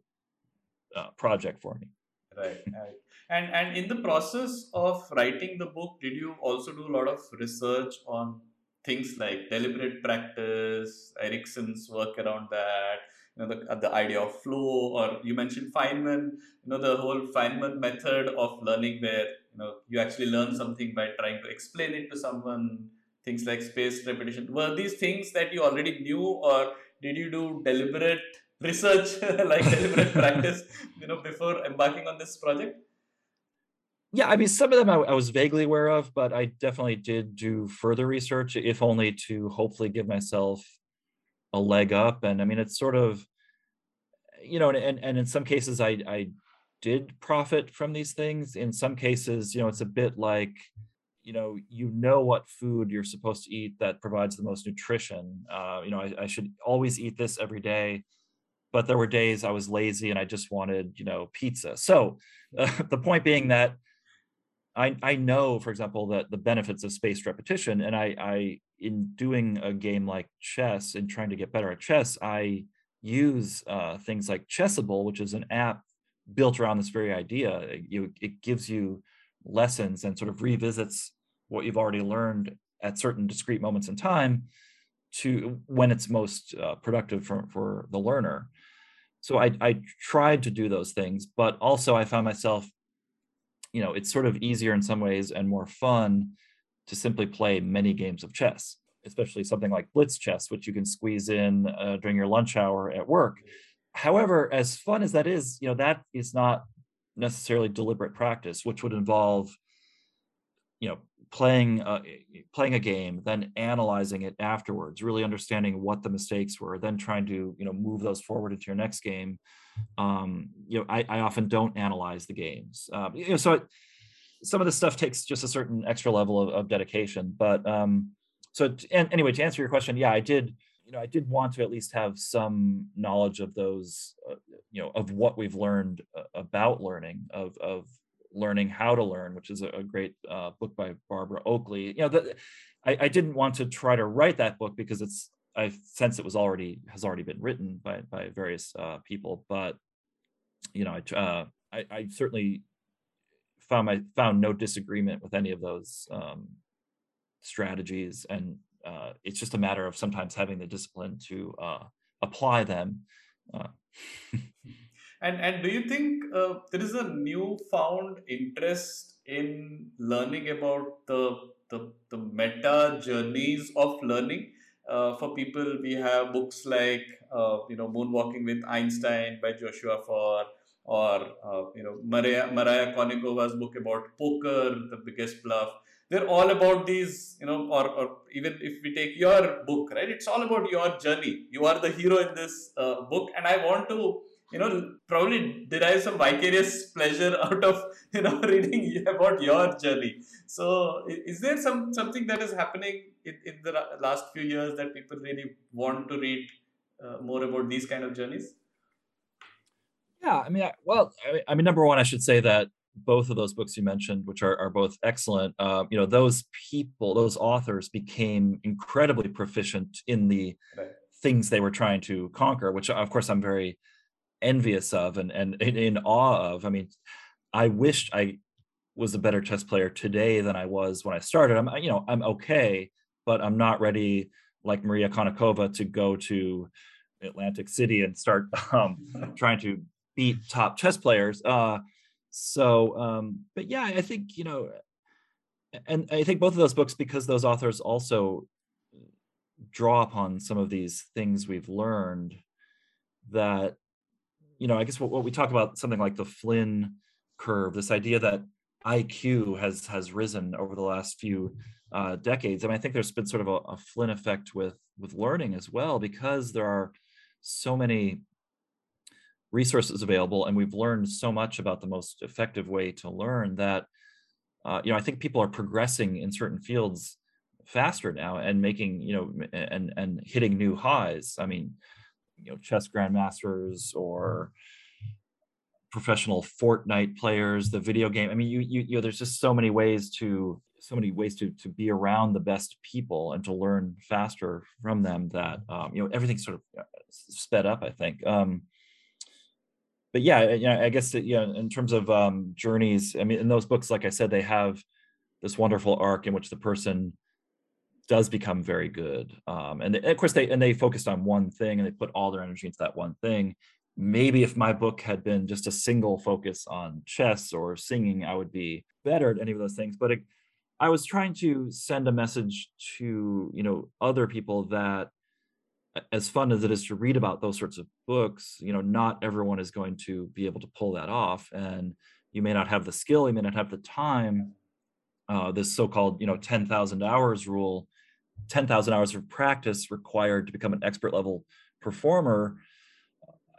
uh, project for me. Right, right. And and in the process of writing the book, did you also do a lot of research on things like deliberate practice, Ericsson's work around that, you know, the, the idea of flow, or you mentioned Feynman, you know, the whole Feynman method of learning where, you know, you actually learn something by trying to explain it to someone, things like spaced repetition. Were these things that you already knew, or did you do deliberate research, (laughs) like deliberate (laughs) practice, you know, before embarking on this project? Yeah, I mean, some of them I, I, was vaguely aware of, but I definitely did do further research, if only to hopefully give myself a leg up. And I mean, it's sort of, you know, and and in some cases, I I did profit from these things. In some cases, you know, it's a bit like, you know, you know what food you're supposed to eat that provides the most nutrition. Uh, you know, I, I should always eat this every day but there were days I was lazy and I just wanted, you know, pizza. So uh, (laughs) the point being that I I know, for example, that the benefits of spaced repetition, and I I in doing a game like chess and trying to get better at chess, I use uh, things like Chessable, which is an app built around this very idea. You it gives you lessons and sort of revisits what you've already learned at certain discrete moments in time to when it's most uh, productive for, for the learner. So I, I tried to do those things, but also I found myself you know, it's sort of easier in some ways and more fun to simply play many games of chess, especially something like blitz chess, which you can squeeze in uh, during your lunch hour at work. However, as fun as that is, you know, that is not necessarily deliberate practice, which would involve, you know, playing uh, playing a game, then analyzing it afterwards, really understanding what the mistakes were, then trying to you know move those forward into your next game. Um, you know, I, I often don't analyze the games. Um, you know, so it, some of this stuff takes just a certain extra level of, of dedication. But um, so and anyway, to answer your question, yeah, I did. You know, I did want to at least have some knowledge of those, uh, you know, of what we've learned uh, about learning, of of learning how to learn, which is a, a great uh, book by Barbara Oakley. You know, I, I, didn't want to try to write that book because it's I sense it was already has already been written by by various uh, people, but you know, I, uh, I, I certainly found my found no disagreement with any of those um, strategies, and uh, it's just a matter of sometimes having the discipline to uh, apply them. (laughs) And and do you think uh, there is a newfound interest in learning about the the, the meta journeys of learning? Uh, for people, we have books like uh, you know Moonwalking with Einstein by Joshua Foer, or uh, you know Maria Maria Konnikova's book about poker, the biggest bluff. They're all about these, you know, or, or even if we take your book, right? It's all about your journey. You are the hero in this uh, book, and I want to you know probably derive some vicarious pleasure (laughs) out of you know (laughs) reading about your journey so is there some something that is happening in, in the last few years that people really want to read uh, more about these kind of journeys yeah i mean I, well I, I mean number one i should say that both of those books you mentioned, which are, are both excellent, uh, you know, those people, those authors became incredibly proficient in the right. things they were trying to conquer, which of course I'm very envious of and, and in awe of. I mean, I wished I was a better chess player today than I was when I started. I'm, you know, I'm okay, but I'm not ready like Maria Konnikova to go to Atlantic City and start (laughs) um, (laughs) trying to beat top chess players. Uh, so, um, but yeah, I think you know, and I think both of those books because those authors also draw upon some of these things we've learned that you know, I guess what, what we talk about something like the Flynn curve, this idea that IQ has has risen over the last few uh, decades. I mean, I think there's been sort of a, a Flynn effect with with learning as well, because there are so many resources available and we've learned so much about the most effective way to learn that uh, you know i think people are progressing in certain fields faster now and making you know and and hitting new highs i mean you know chess grandmasters or professional fortnite players the video game. I mean you you, you know there's just so many ways to so many ways to to be around the best people and to learn faster from them that um, you know everything's sort of uh, sped up i think. Um, but yeah you know, i guess that, you know in terms of um, journeys i mean in those books like i said they have this wonderful arc in which the person does become very good um, and, of course they and they focused on one thing and they put all their energy into that one thing maybe if my book had been just a single focus on chess or singing i would be better at any of those things but it, I was trying to send a message to you know other people that as fun as it is to read about those sorts of books, you know, not everyone is going to be able to pull that off, and you may not have the skill, you may not have the time. Uh, this so-called you know 10,000 hours rule, 10,000 hours of practice required to become an expert level performer.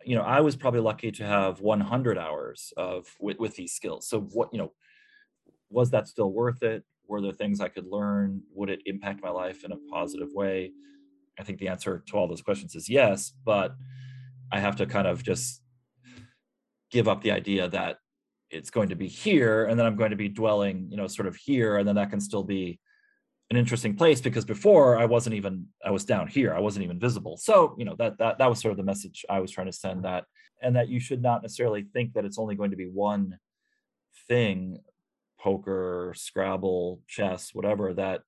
You know, I was probably lucky to have 100 hours of with, with these skills. So what you know, was that still worth it? were there things I could learn? Would it impact my life in a positive way? I think the answer to all those questions is yes, but I have to kind of just give up the idea that it's going to be here and then I'm going to be dwelling, you know, sort of here and then that can still be an interesting place because before I wasn't even I was down here. I wasn't even visible. So, you know, that that that was sort of the message I was trying to send mm-hmm. that and that you should not necessarily think that it's only going to be one thing poker, Scrabble, chess, whatever, that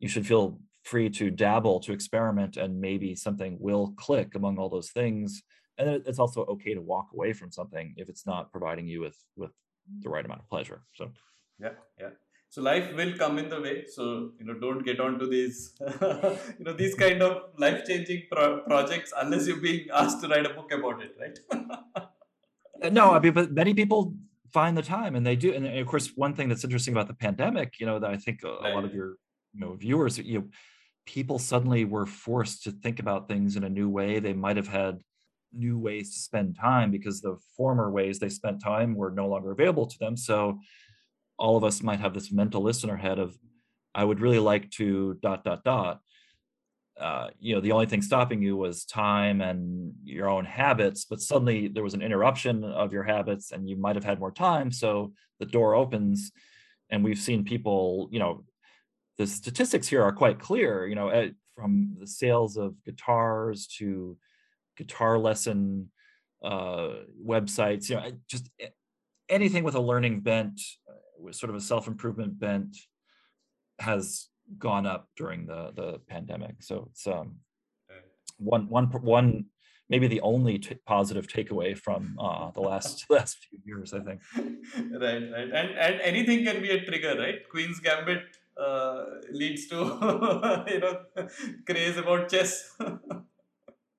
you should feel free to dabble, to experiment, and maybe something will click among all those things. And it's also okay to walk away from something if it's not providing you with with the right amount of pleasure. So yeah, yeah. So life will come in the way. So you know, don't get onto these (laughs) you know these kind of life changing pro- projects unless you're being asked to write a book about it, right? (laughs) no, I mean, but many people find the time and they do and of course one thing that's interesting about the pandemic you know that i think a, a lot of your you know viewers you know people suddenly were forced to think about things in a new way they might have had new ways to spend time because the former ways they spent time were no longer available to them so all of us might have this mental list in our head of i would really like to dot dot dot. Uh, you know the only thing stopping you was time and your own habits but suddenly there was an interruption of your habits and you might have had more time so the door opens and we've seen people you know the statistics here are quite clear you know at, from the sales of guitars to guitar lesson uh, websites you know just anything with a learning bent with sort of a self-improvement bent has gone up during the the pandemic. So it's um, one one one maybe the only t- positive takeaway from uh, the last (laughs) last few years, I think. (laughs) right, right, and and anything can be a trigger, right? Queen's Gambit uh, leads to (laughs) you know craze about chess.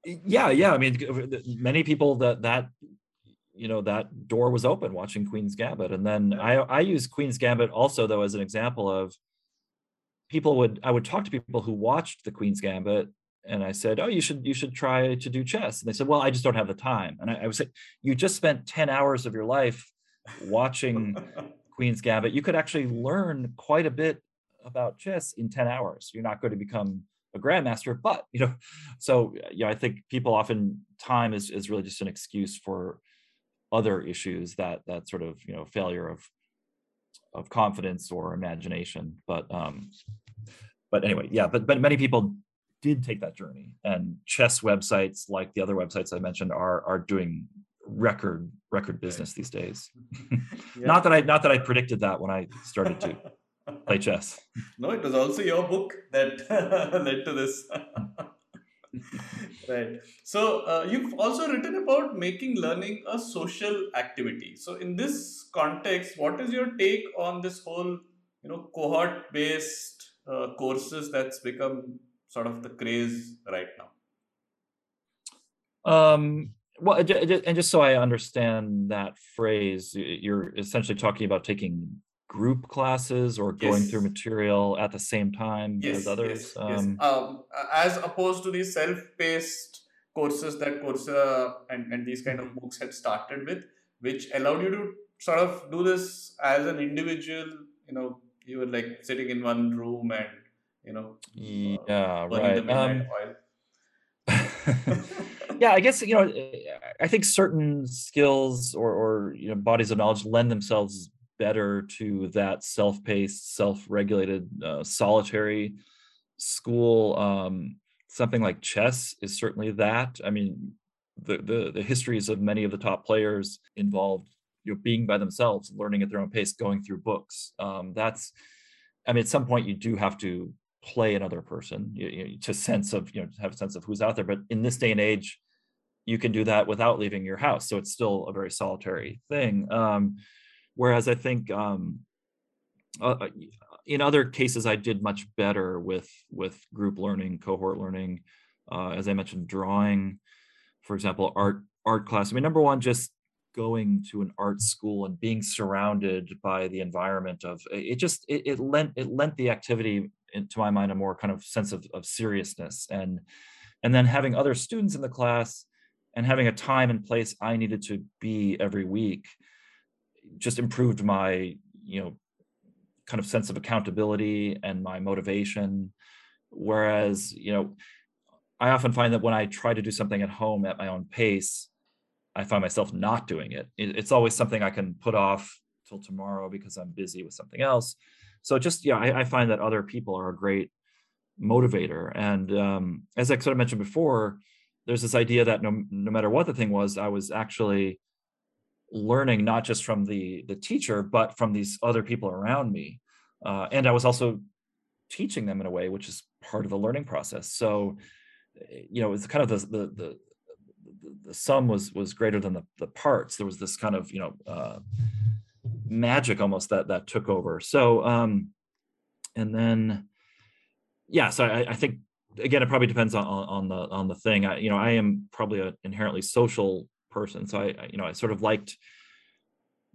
yeah, yeah. I mean, many people that that you know that door was open watching Queen's Gambit, and then I I use Queen's Gambit also though as an example of people would I would talk to people who watched the Queen's Gambit and I said, "Oh, you should you should try to do chess." And they said, "Well, I just don't have the time." And I, I would say, "You just spent ten hours of your life watching (laughs) Queen's Gambit. You could actually learn quite a bit about chess in ten hours. You're not going to become a grandmaster, but you know." So yeah, I think people often time is is really just an excuse for other issues that that sort of you know failure of of confidence or imagination. But um, but anyway, yeah. But but many people did take that journey, and chess websites like the other websites I mentioned are are doing record record business these days. yeah. (laughs) not that I not that I predicted that when I started to (laughs) play chess. No, it was also your book that (laughs) led to this. (laughs) right. So uh, you've also written about making learning a social activity. So in this context, what is your take on this whole, you know, cohort-based uh, courses that's become sort of the craze right now? Um, well, and just so I understand that phrase, you're essentially talking about taking group classes or going yes. through material at the same time yes, as others? Yes, um, um, as opposed to the self-paced courses that Coursera and, and these kind of books had started with, which allowed you to sort of do this as an individual. You know, you were like sitting in one room and you know, yeah, uh, right. Um, (laughs) (laughs) yeah, I guess you know, I think certain skills or or you know bodies of knowledge lend themselves better to that self-paced, self-regulated, uh, solitary school. Um, something like chess is certainly that. I mean, the, the the histories of many of the top players involved you know being by themselves, learning at their own pace, going through books. Um, that's, I mean, at some point you do have to play another person you, you, to sense of you know have a sense of who's out there. But in this day and age, you can do that without leaving your house, so it's still a very solitary thing. Um, whereas I think um, uh, uh in other cases i did much better with with group learning cohort learning uh, as i mentioned drawing for example art art class. I mean number one just going to an art school and being surrounded by the environment of it just it, it lent it lent the activity into my mind a more kind of sense of, of seriousness. And and then having other students in the class and having a time and place i needed to be every week just improved my you know kind of sense of accountability and my motivation. Whereas you know i often find that when i try to do something at home at my own pace i find myself not doing it. It's always something i can put off till tomorrow because i'm busy with something else. So just yeah i, I find that other people are a great motivator. And um, as i sort of mentioned before there's this idea that no, no matter what the thing was i was actually learning not just from the the teacher but from these other people around me. Uh, and i was also teaching them in a way which is part of the learning process. So eh, you know it's kind of the the the, the sum was was greater than the, the parts. There was this kind of you know uh, magic almost that that took over. So um and then yeah so i, I think again it probably depends on, on the on the thing. I, you know i am probably an inherently social person. So I, you know, I sort of liked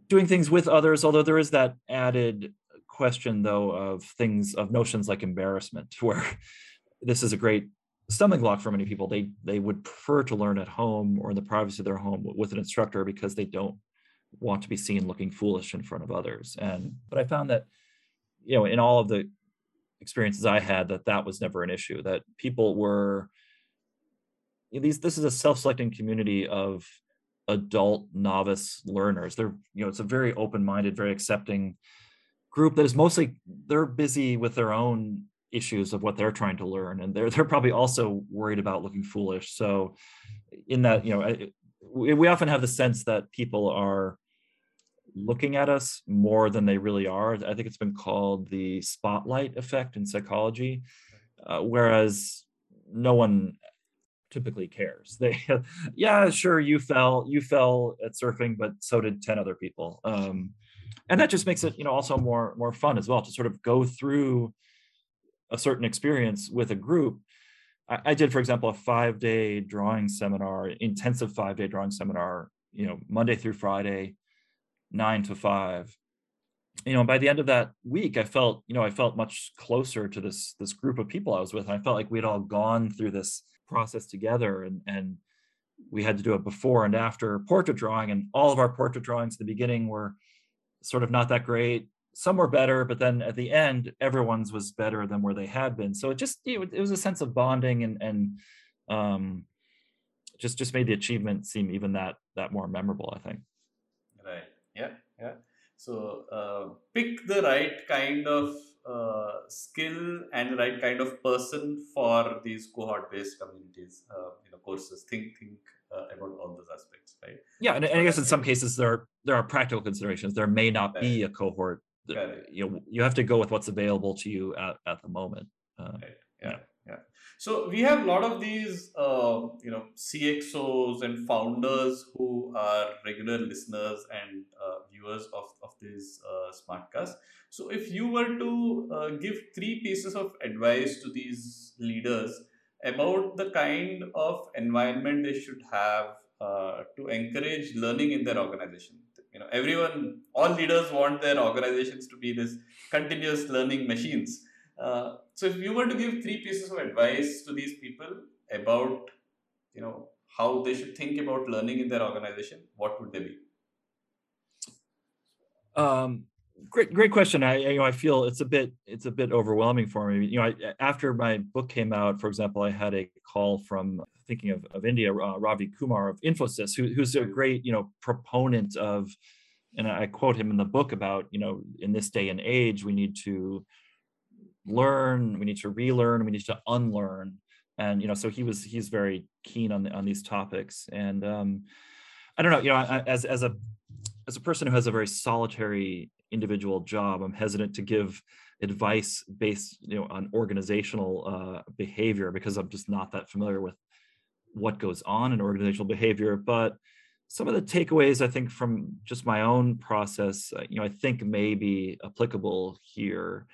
doing things with others, although there is that added question though of things of notions like embarrassment, (laughs) where this is a great stumbling block for many people. They they would prefer to learn at home or in the privacy of their home with an instructor because they don't want to be seen looking foolish in front of others. And but I found that you know in all of the experiences I had that that was never an issue. That people were these this is a self-selecting community of adult novice learners. They're, you know, it's a very open-minded, very accepting group that is mostly they're busy with their own issues of what they're trying to learn and they're they're probably also worried about looking foolish so in that you know we, often have the sense that people are looking at us more than they really are i think it's been called the spotlight effect in psychology uh, whereas no one typically cares. (laughs) They, yeah, sure, you fell, you fell at surfing, but so did ten other people, um, and that just makes it, you know, also more more fun as well to sort of go through a certain experience with a group. I, I did, for example, a five day drawing seminar, intensive five day drawing seminar, you know, Monday through Friday, nine to five. You know, by the end of that week, I felt, you know, I felt much closer to this this group of people I was with. and I felt like we'd all gone through this process together and and we had to do a before and after portrait drawing and all of our portrait drawings at the beginning were sort of not that great. Some were better but then at the end everyone's was better than where they had been. So it just you know, it, was a sense of bonding and and um just just made the achievement seem even that that more memorable i think. Right. Yeah yeah. So uh, pick the right kind of uh, skill and the right kind of person for these cohort-based communities, uh, you know, courses. Think think uh, about all those aspects, right? Yeah, and, and, I guess in some cases there are there are practical considerations. There may not be a cohort. That, you know, you have to go with what's available to you at, at the moment. Uh, right. Yeah. yeah. So we have a lot of these, uh, you know, CXOs and founders who are regular listeners and uh, viewers of, of these uh, smartcasts. So if you were to uh, give three pieces of advice to these leaders about the kind of environment they should have uh, to encourage learning in their organization, you know, everyone, all leaders want their organizations to be this continuous learning machines. Uh, so if you were to give three pieces of advice to these people about, you know, how they should think about learning in their organization, what would they be? Um, great, great question. I, you know, I feel it's a bit, it's a bit overwhelming for me. You know, I, after my book came out, for example, I had a call from thinking of, of India, uh, Ravi Kumar of Infosys, who, who's a great, you know, proponent of, and I quote him in the book about, you know, in this day and age, we need to learn, we need to relearn, we need to unlearn. And, you know, so he was, he's very keen on, on these topics. And um, I don't know, you know, as, as a, as a person who has a very solitary individual job, I'm hesitant to give advice based, you know, on organizational uh, behavior because I'm just not that familiar with what goes on in organizational behavior. But some of the takeaways I think from just my own process, uh, you know, I think may be applicable here,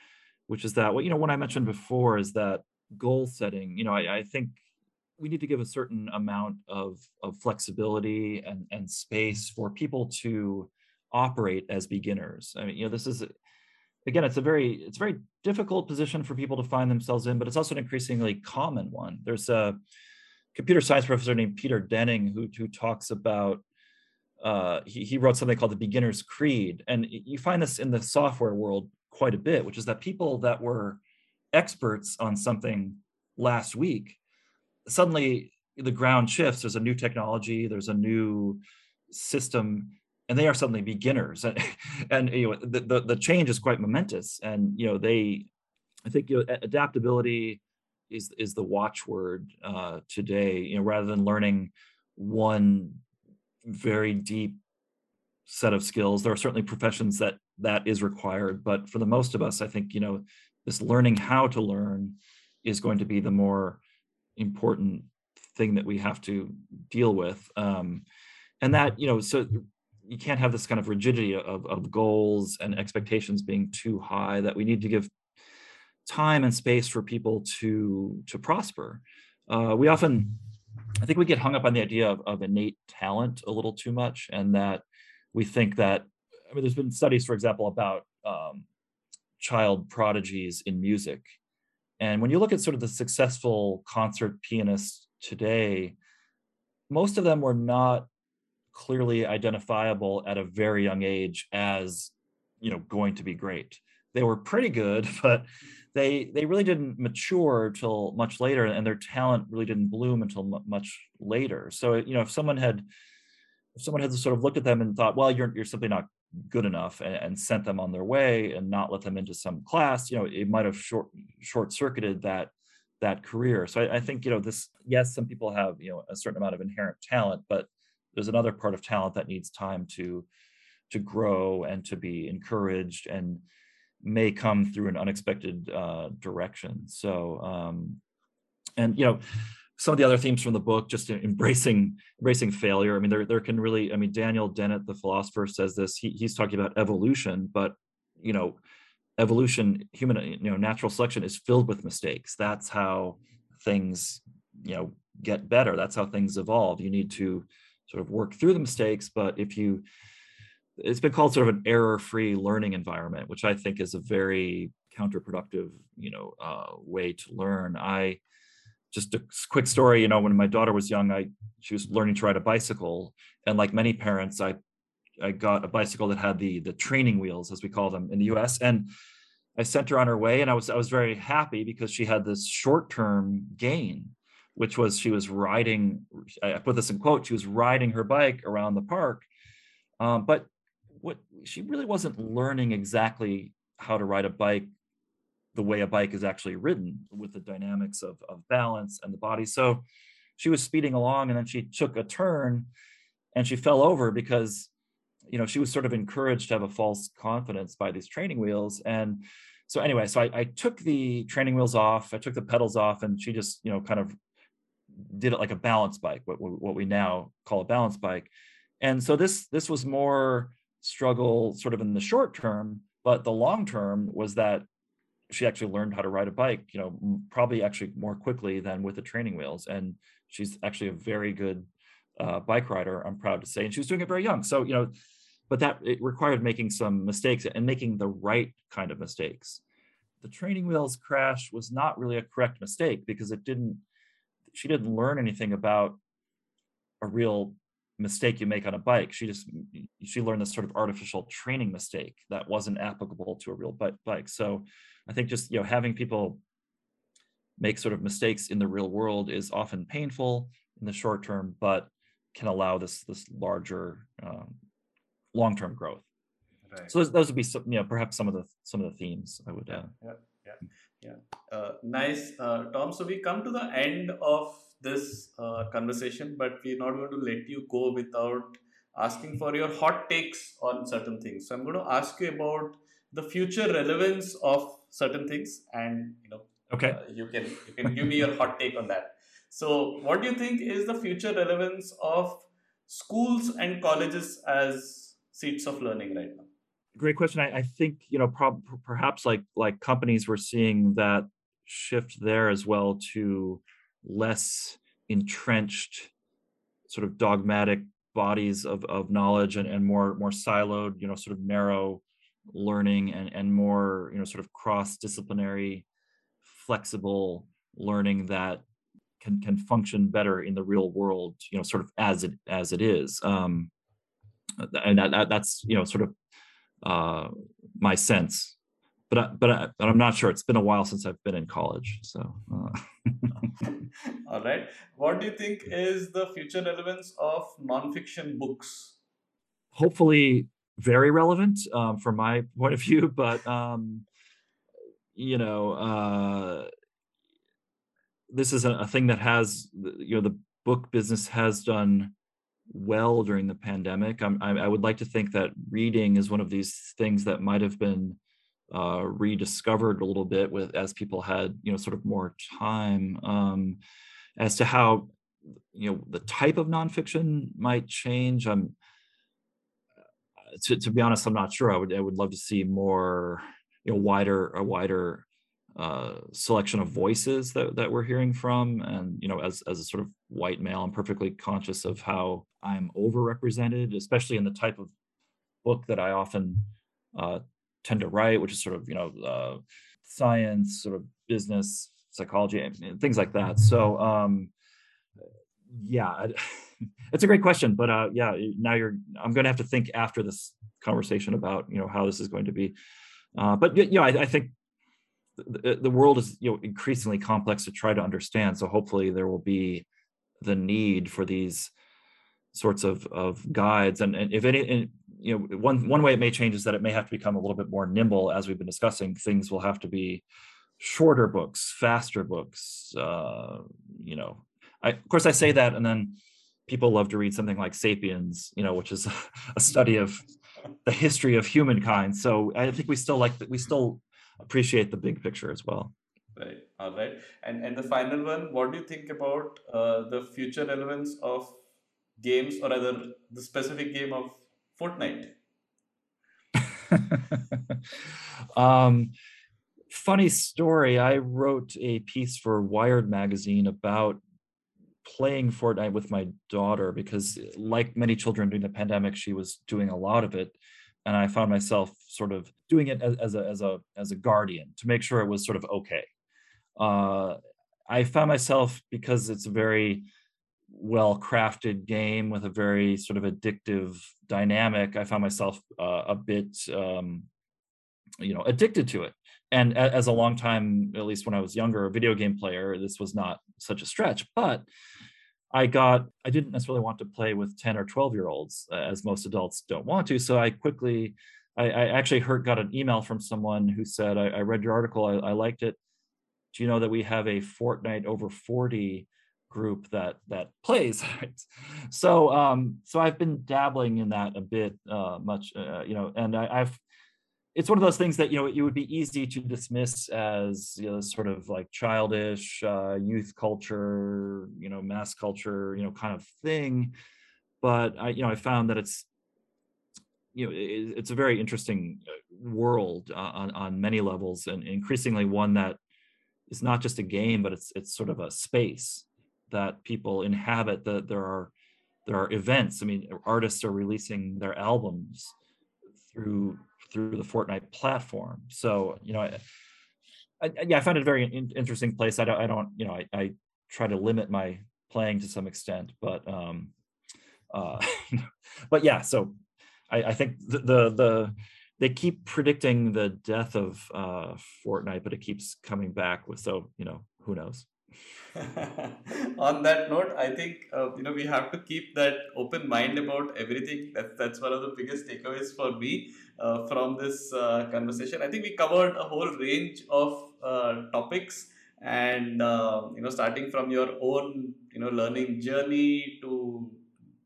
which is that what you know what I mentioned before is that goal setting. You know, I, I think we need to give a certain amount of of flexibility and and space for people to operate as beginners. I mean, you know, this is again, it's a very it's a very difficult position for people to find themselves in, but it's also an increasingly common one. There's a computer science professor named Peter Denning who who talks about uh, he, he wrote something called the beginner's creed and you find this in the software world quite a bit which is that people that were experts on something last week suddenly the ground shifts. There's a new technology there's a new system and they are suddenly beginners. (laughs) And, and you know the, the, the change is quite momentous. And you know they i think you know, adaptability is is the watchword uh, today. You know, rather than learning one very deep set of skills, there are certainly professions that that is required. But for the most of us, I think you know this learning how to learn is going to be the more important thing that we have to deal with. Um, and that you know, so you can't have this kind of rigidity of, of goals and expectations being too high. That we need to give time and space for people to to prosper. Uh, we often, I think, we get hung up on the idea of, of innate talent a little too much, and that we think that. I mean, there's been studies, for example, about um, child prodigies in music, and when you look at sort of the successful concert pianists today, most of them were not clearly identifiable at a very young age as you know going to be great. They were pretty good (laughs) but they they really didn't mature until much later and their talent really didn't bloom until much later. So you know if someone had if someone had sort of looked at them and thought well you're you're simply not good enough and, and sent them on their way and not let them into some class you know it might have short short circuited that that career so I, I think you know this yes some people have you know a certain amount of inherent talent but there's another part of talent that needs time to to grow and to be encouraged and may come through an unexpected uh, direction. So, um, and you know, some of the other themes from the book, just embracing embracing failure. I mean, there there can really. I mean, Daniel Dennett, the philosopher, says this. He, he's talking about evolution, but you know, evolution, human, you know, natural selection is filled with mistakes. That's how things, you know, get better. That's how things evolve. You need to sort of work through the mistakes, but if you it's been called sort of an error-free learning environment, which I think is a very counterproductive, you know, uh, way to learn. I just a quick story, you know, when my daughter was young, I she was learning to ride a bicycle, and like many parents, I I got a bicycle that had the the training wheels, as we call them in the U.S. and I sent her on her way, and I was I was very happy because she had this short-term gain, which was she was riding. I put this in quote. She was riding her bike around the park, um, but what she really wasn't learning exactly how to ride a bike the way a bike is actually ridden with the dynamics of, of balance and the body. So she was speeding along and then she took a turn and she fell over because you know she was sort of encouraged to have a false confidence by these training wheels and so anyway so I, I took the training wheels off i took the pedals off and she just you know kind of did it like a balance bike what, what we now call a balance bike and so this this was more struggle sort of in the short term, but the long term was that she actually learned how to ride a bike, you know, probably actually more quickly than with the training wheels. And she's actually a very good uh, bike rider, I'm proud to say. And she was doing it very young. So, you know, but that it required making some mistakes and making the right kind of mistakes. The training wheels crash was not really a correct mistake because it didn't, she didn't learn anything about a real mistake you make on a bike. She just she learned this sort of artificial training mistake that wasn't applicable to a real bike. So I think just you know having people make sort of mistakes in the real world is often painful in the short term, but can allow this this larger um, long term growth. Right. So those, those, would be some, you know perhaps some of the some of the themes I would. Yeah, uh, yeah, yeah. yeah. Uh, nice, uh, Tom. So we come to the end of this uh, conversation, but we're not going to let you go without asking for your hot takes on certain things. So I'm going to ask you about the future relevance of certain things, and you know, okay, uh, you can you can give me your hot take on that. So, what do you think is the future relevance of schools and colleges as seats of learning right now? Great question. I, I think you know, prob- perhaps like like companies, we're seeing that shift there as well to less entrenched, sort of dogmatic bodies of, of knowledge and, and more more siloed, you know, sort of narrow learning and, and more, you know, sort of cross-disciplinary, flexible learning that can can function better in the real world, you know, sort of as it as it is. Um, and that, that that's you know sort of uh, my sense but I, but I, but I'm not sure. It's been a while since I've been in college, so. Uh. (laughs) All right. What do you think is the future relevance of nonfiction books? Hopefully, very relevant um, from my point of view, (laughs) but um, you know, uh, this is a, a thing that has you know the book business has done well during the pandemic. I, I would like to think that reading is one of these things that might have been uh, rediscovered a little bit with as people had you know sort of more time um, as to how you know the type of nonfiction might change. I'm to, to be honest, I'm not sure. I would I would love to see more you know wider a wider uh, selection of voices that, that we're hearing from and you know as, as a sort of white male i'm perfectly conscious of how i'm overrepresented especially in the type of book that i often uh, tend to write, which is sort of you know uh, science, sort of business, psychology, things like that. So um, yeah, (laughs) it's a great question, but uh, yeah, now you're I'm going to have to think after this conversation about you know how this is going to be. Uh, but you know, I, I think the, the world is you know increasingly complex to try to understand. So hopefully there will be the need for these sorts of of guides and, and if any and, you know one one way it may change is that it may have to become a little bit more nimble as we've been discussing things will have to be shorter books faster books uh, you know I, of course i say that and then people love to read something like sapiens you know which is (laughs) a study of the history of humankind so i think we still like that we still appreciate the big picture as well right all right and and the final one what do you think about uh, the future relevance of games or rather the specific game of Fortnite? (laughs) um, funny story. I wrote a piece for Wired magazine about playing Fortnite with my daughter because, like many children during the pandemic, she was doing a lot of it, and I found myself sort of doing it as, as a as a as a guardian to make sure it was sort of okay. Uh, I found myself because it's a very well crafted game with a very sort of addictive dynamic i found myself uh, a bit um, you know addicted to it and as a long time at least when i was younger a video game player this was not such a stretch but i got i didn't necessarily want to play with 10 or 12 year olds uh, as most adults don't want to so i quickly i, I actually heard got an email from someone who said i, I read your article I, I liked it. Do you know that we have a Fortnite over 40 group that that plays? (laughs) So um so i've been dabbling in that a bit uh much uh, you know and I, have it's one of those things that you know it would be easy to dismiss as you know sort of like childish uh youth culture you know mass culture you know kind of thing. But i you know i found that it's you know it, it's a very interesting uh, world uh, on on many levels and increasingly one that is not just a game but it's it's sort of a space that people inhabit that there are there are events. I mean artists are releasing their albums through through the fortnite platform so you know i, I yeah i find it a very in, interesting place i don't i don't you know I, I try to limit my playing to some extent but um Uh, (laughs) but yeah, so I, I think the, the, the they keep predicting the death of uh, Fortnite, but it keeps coming back with so you know who knows. (laughs) on that note, I think uh, you know we have to keep that open mind about everything. That's that's one of the biggest takeaways for me uh, from this uh, conversation. I think we covered a whole range of uh, topics, and uh, you know, starting from your own you know learning journey to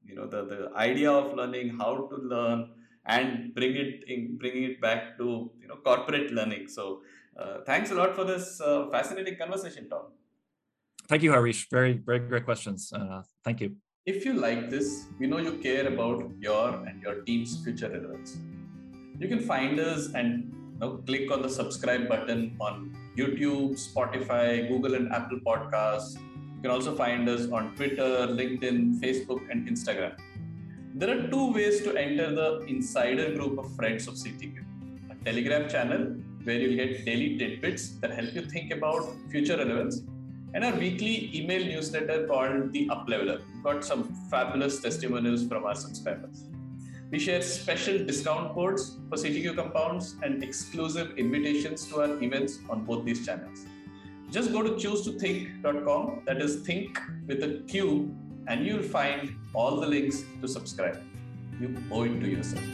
you know the the idea of learning, how to learn, and bring it in, bringing it back to you know corporate learning. So, uh, thanks a lot for this fascinating conversation, Tom. Thank you, Harish. Very, very great questions. Uh, thank you. If you like this, we know you care about your and your team's future relevance. You can find us and you know, click on the subscribe button on YouTube, Spotify, Google, and Apple Podcasts. You can also find us on Twitter, LinkedIn, Facebook, and Instagram. There are two ways to enter the insider group of friends of CTQ a Telegram channel where you'll get daily tidbits that help you think about future relevance and our weekly email newsletter called The Upleveler. Got some fabulous testimonials from our subscribers. We share special discount codes for CTQ compounds and exclusive invitations to our events on both these channels. Just go to choosetothinq.com, that is think with a Q, and you'll find all the links to subscribe. You owe it to yourself.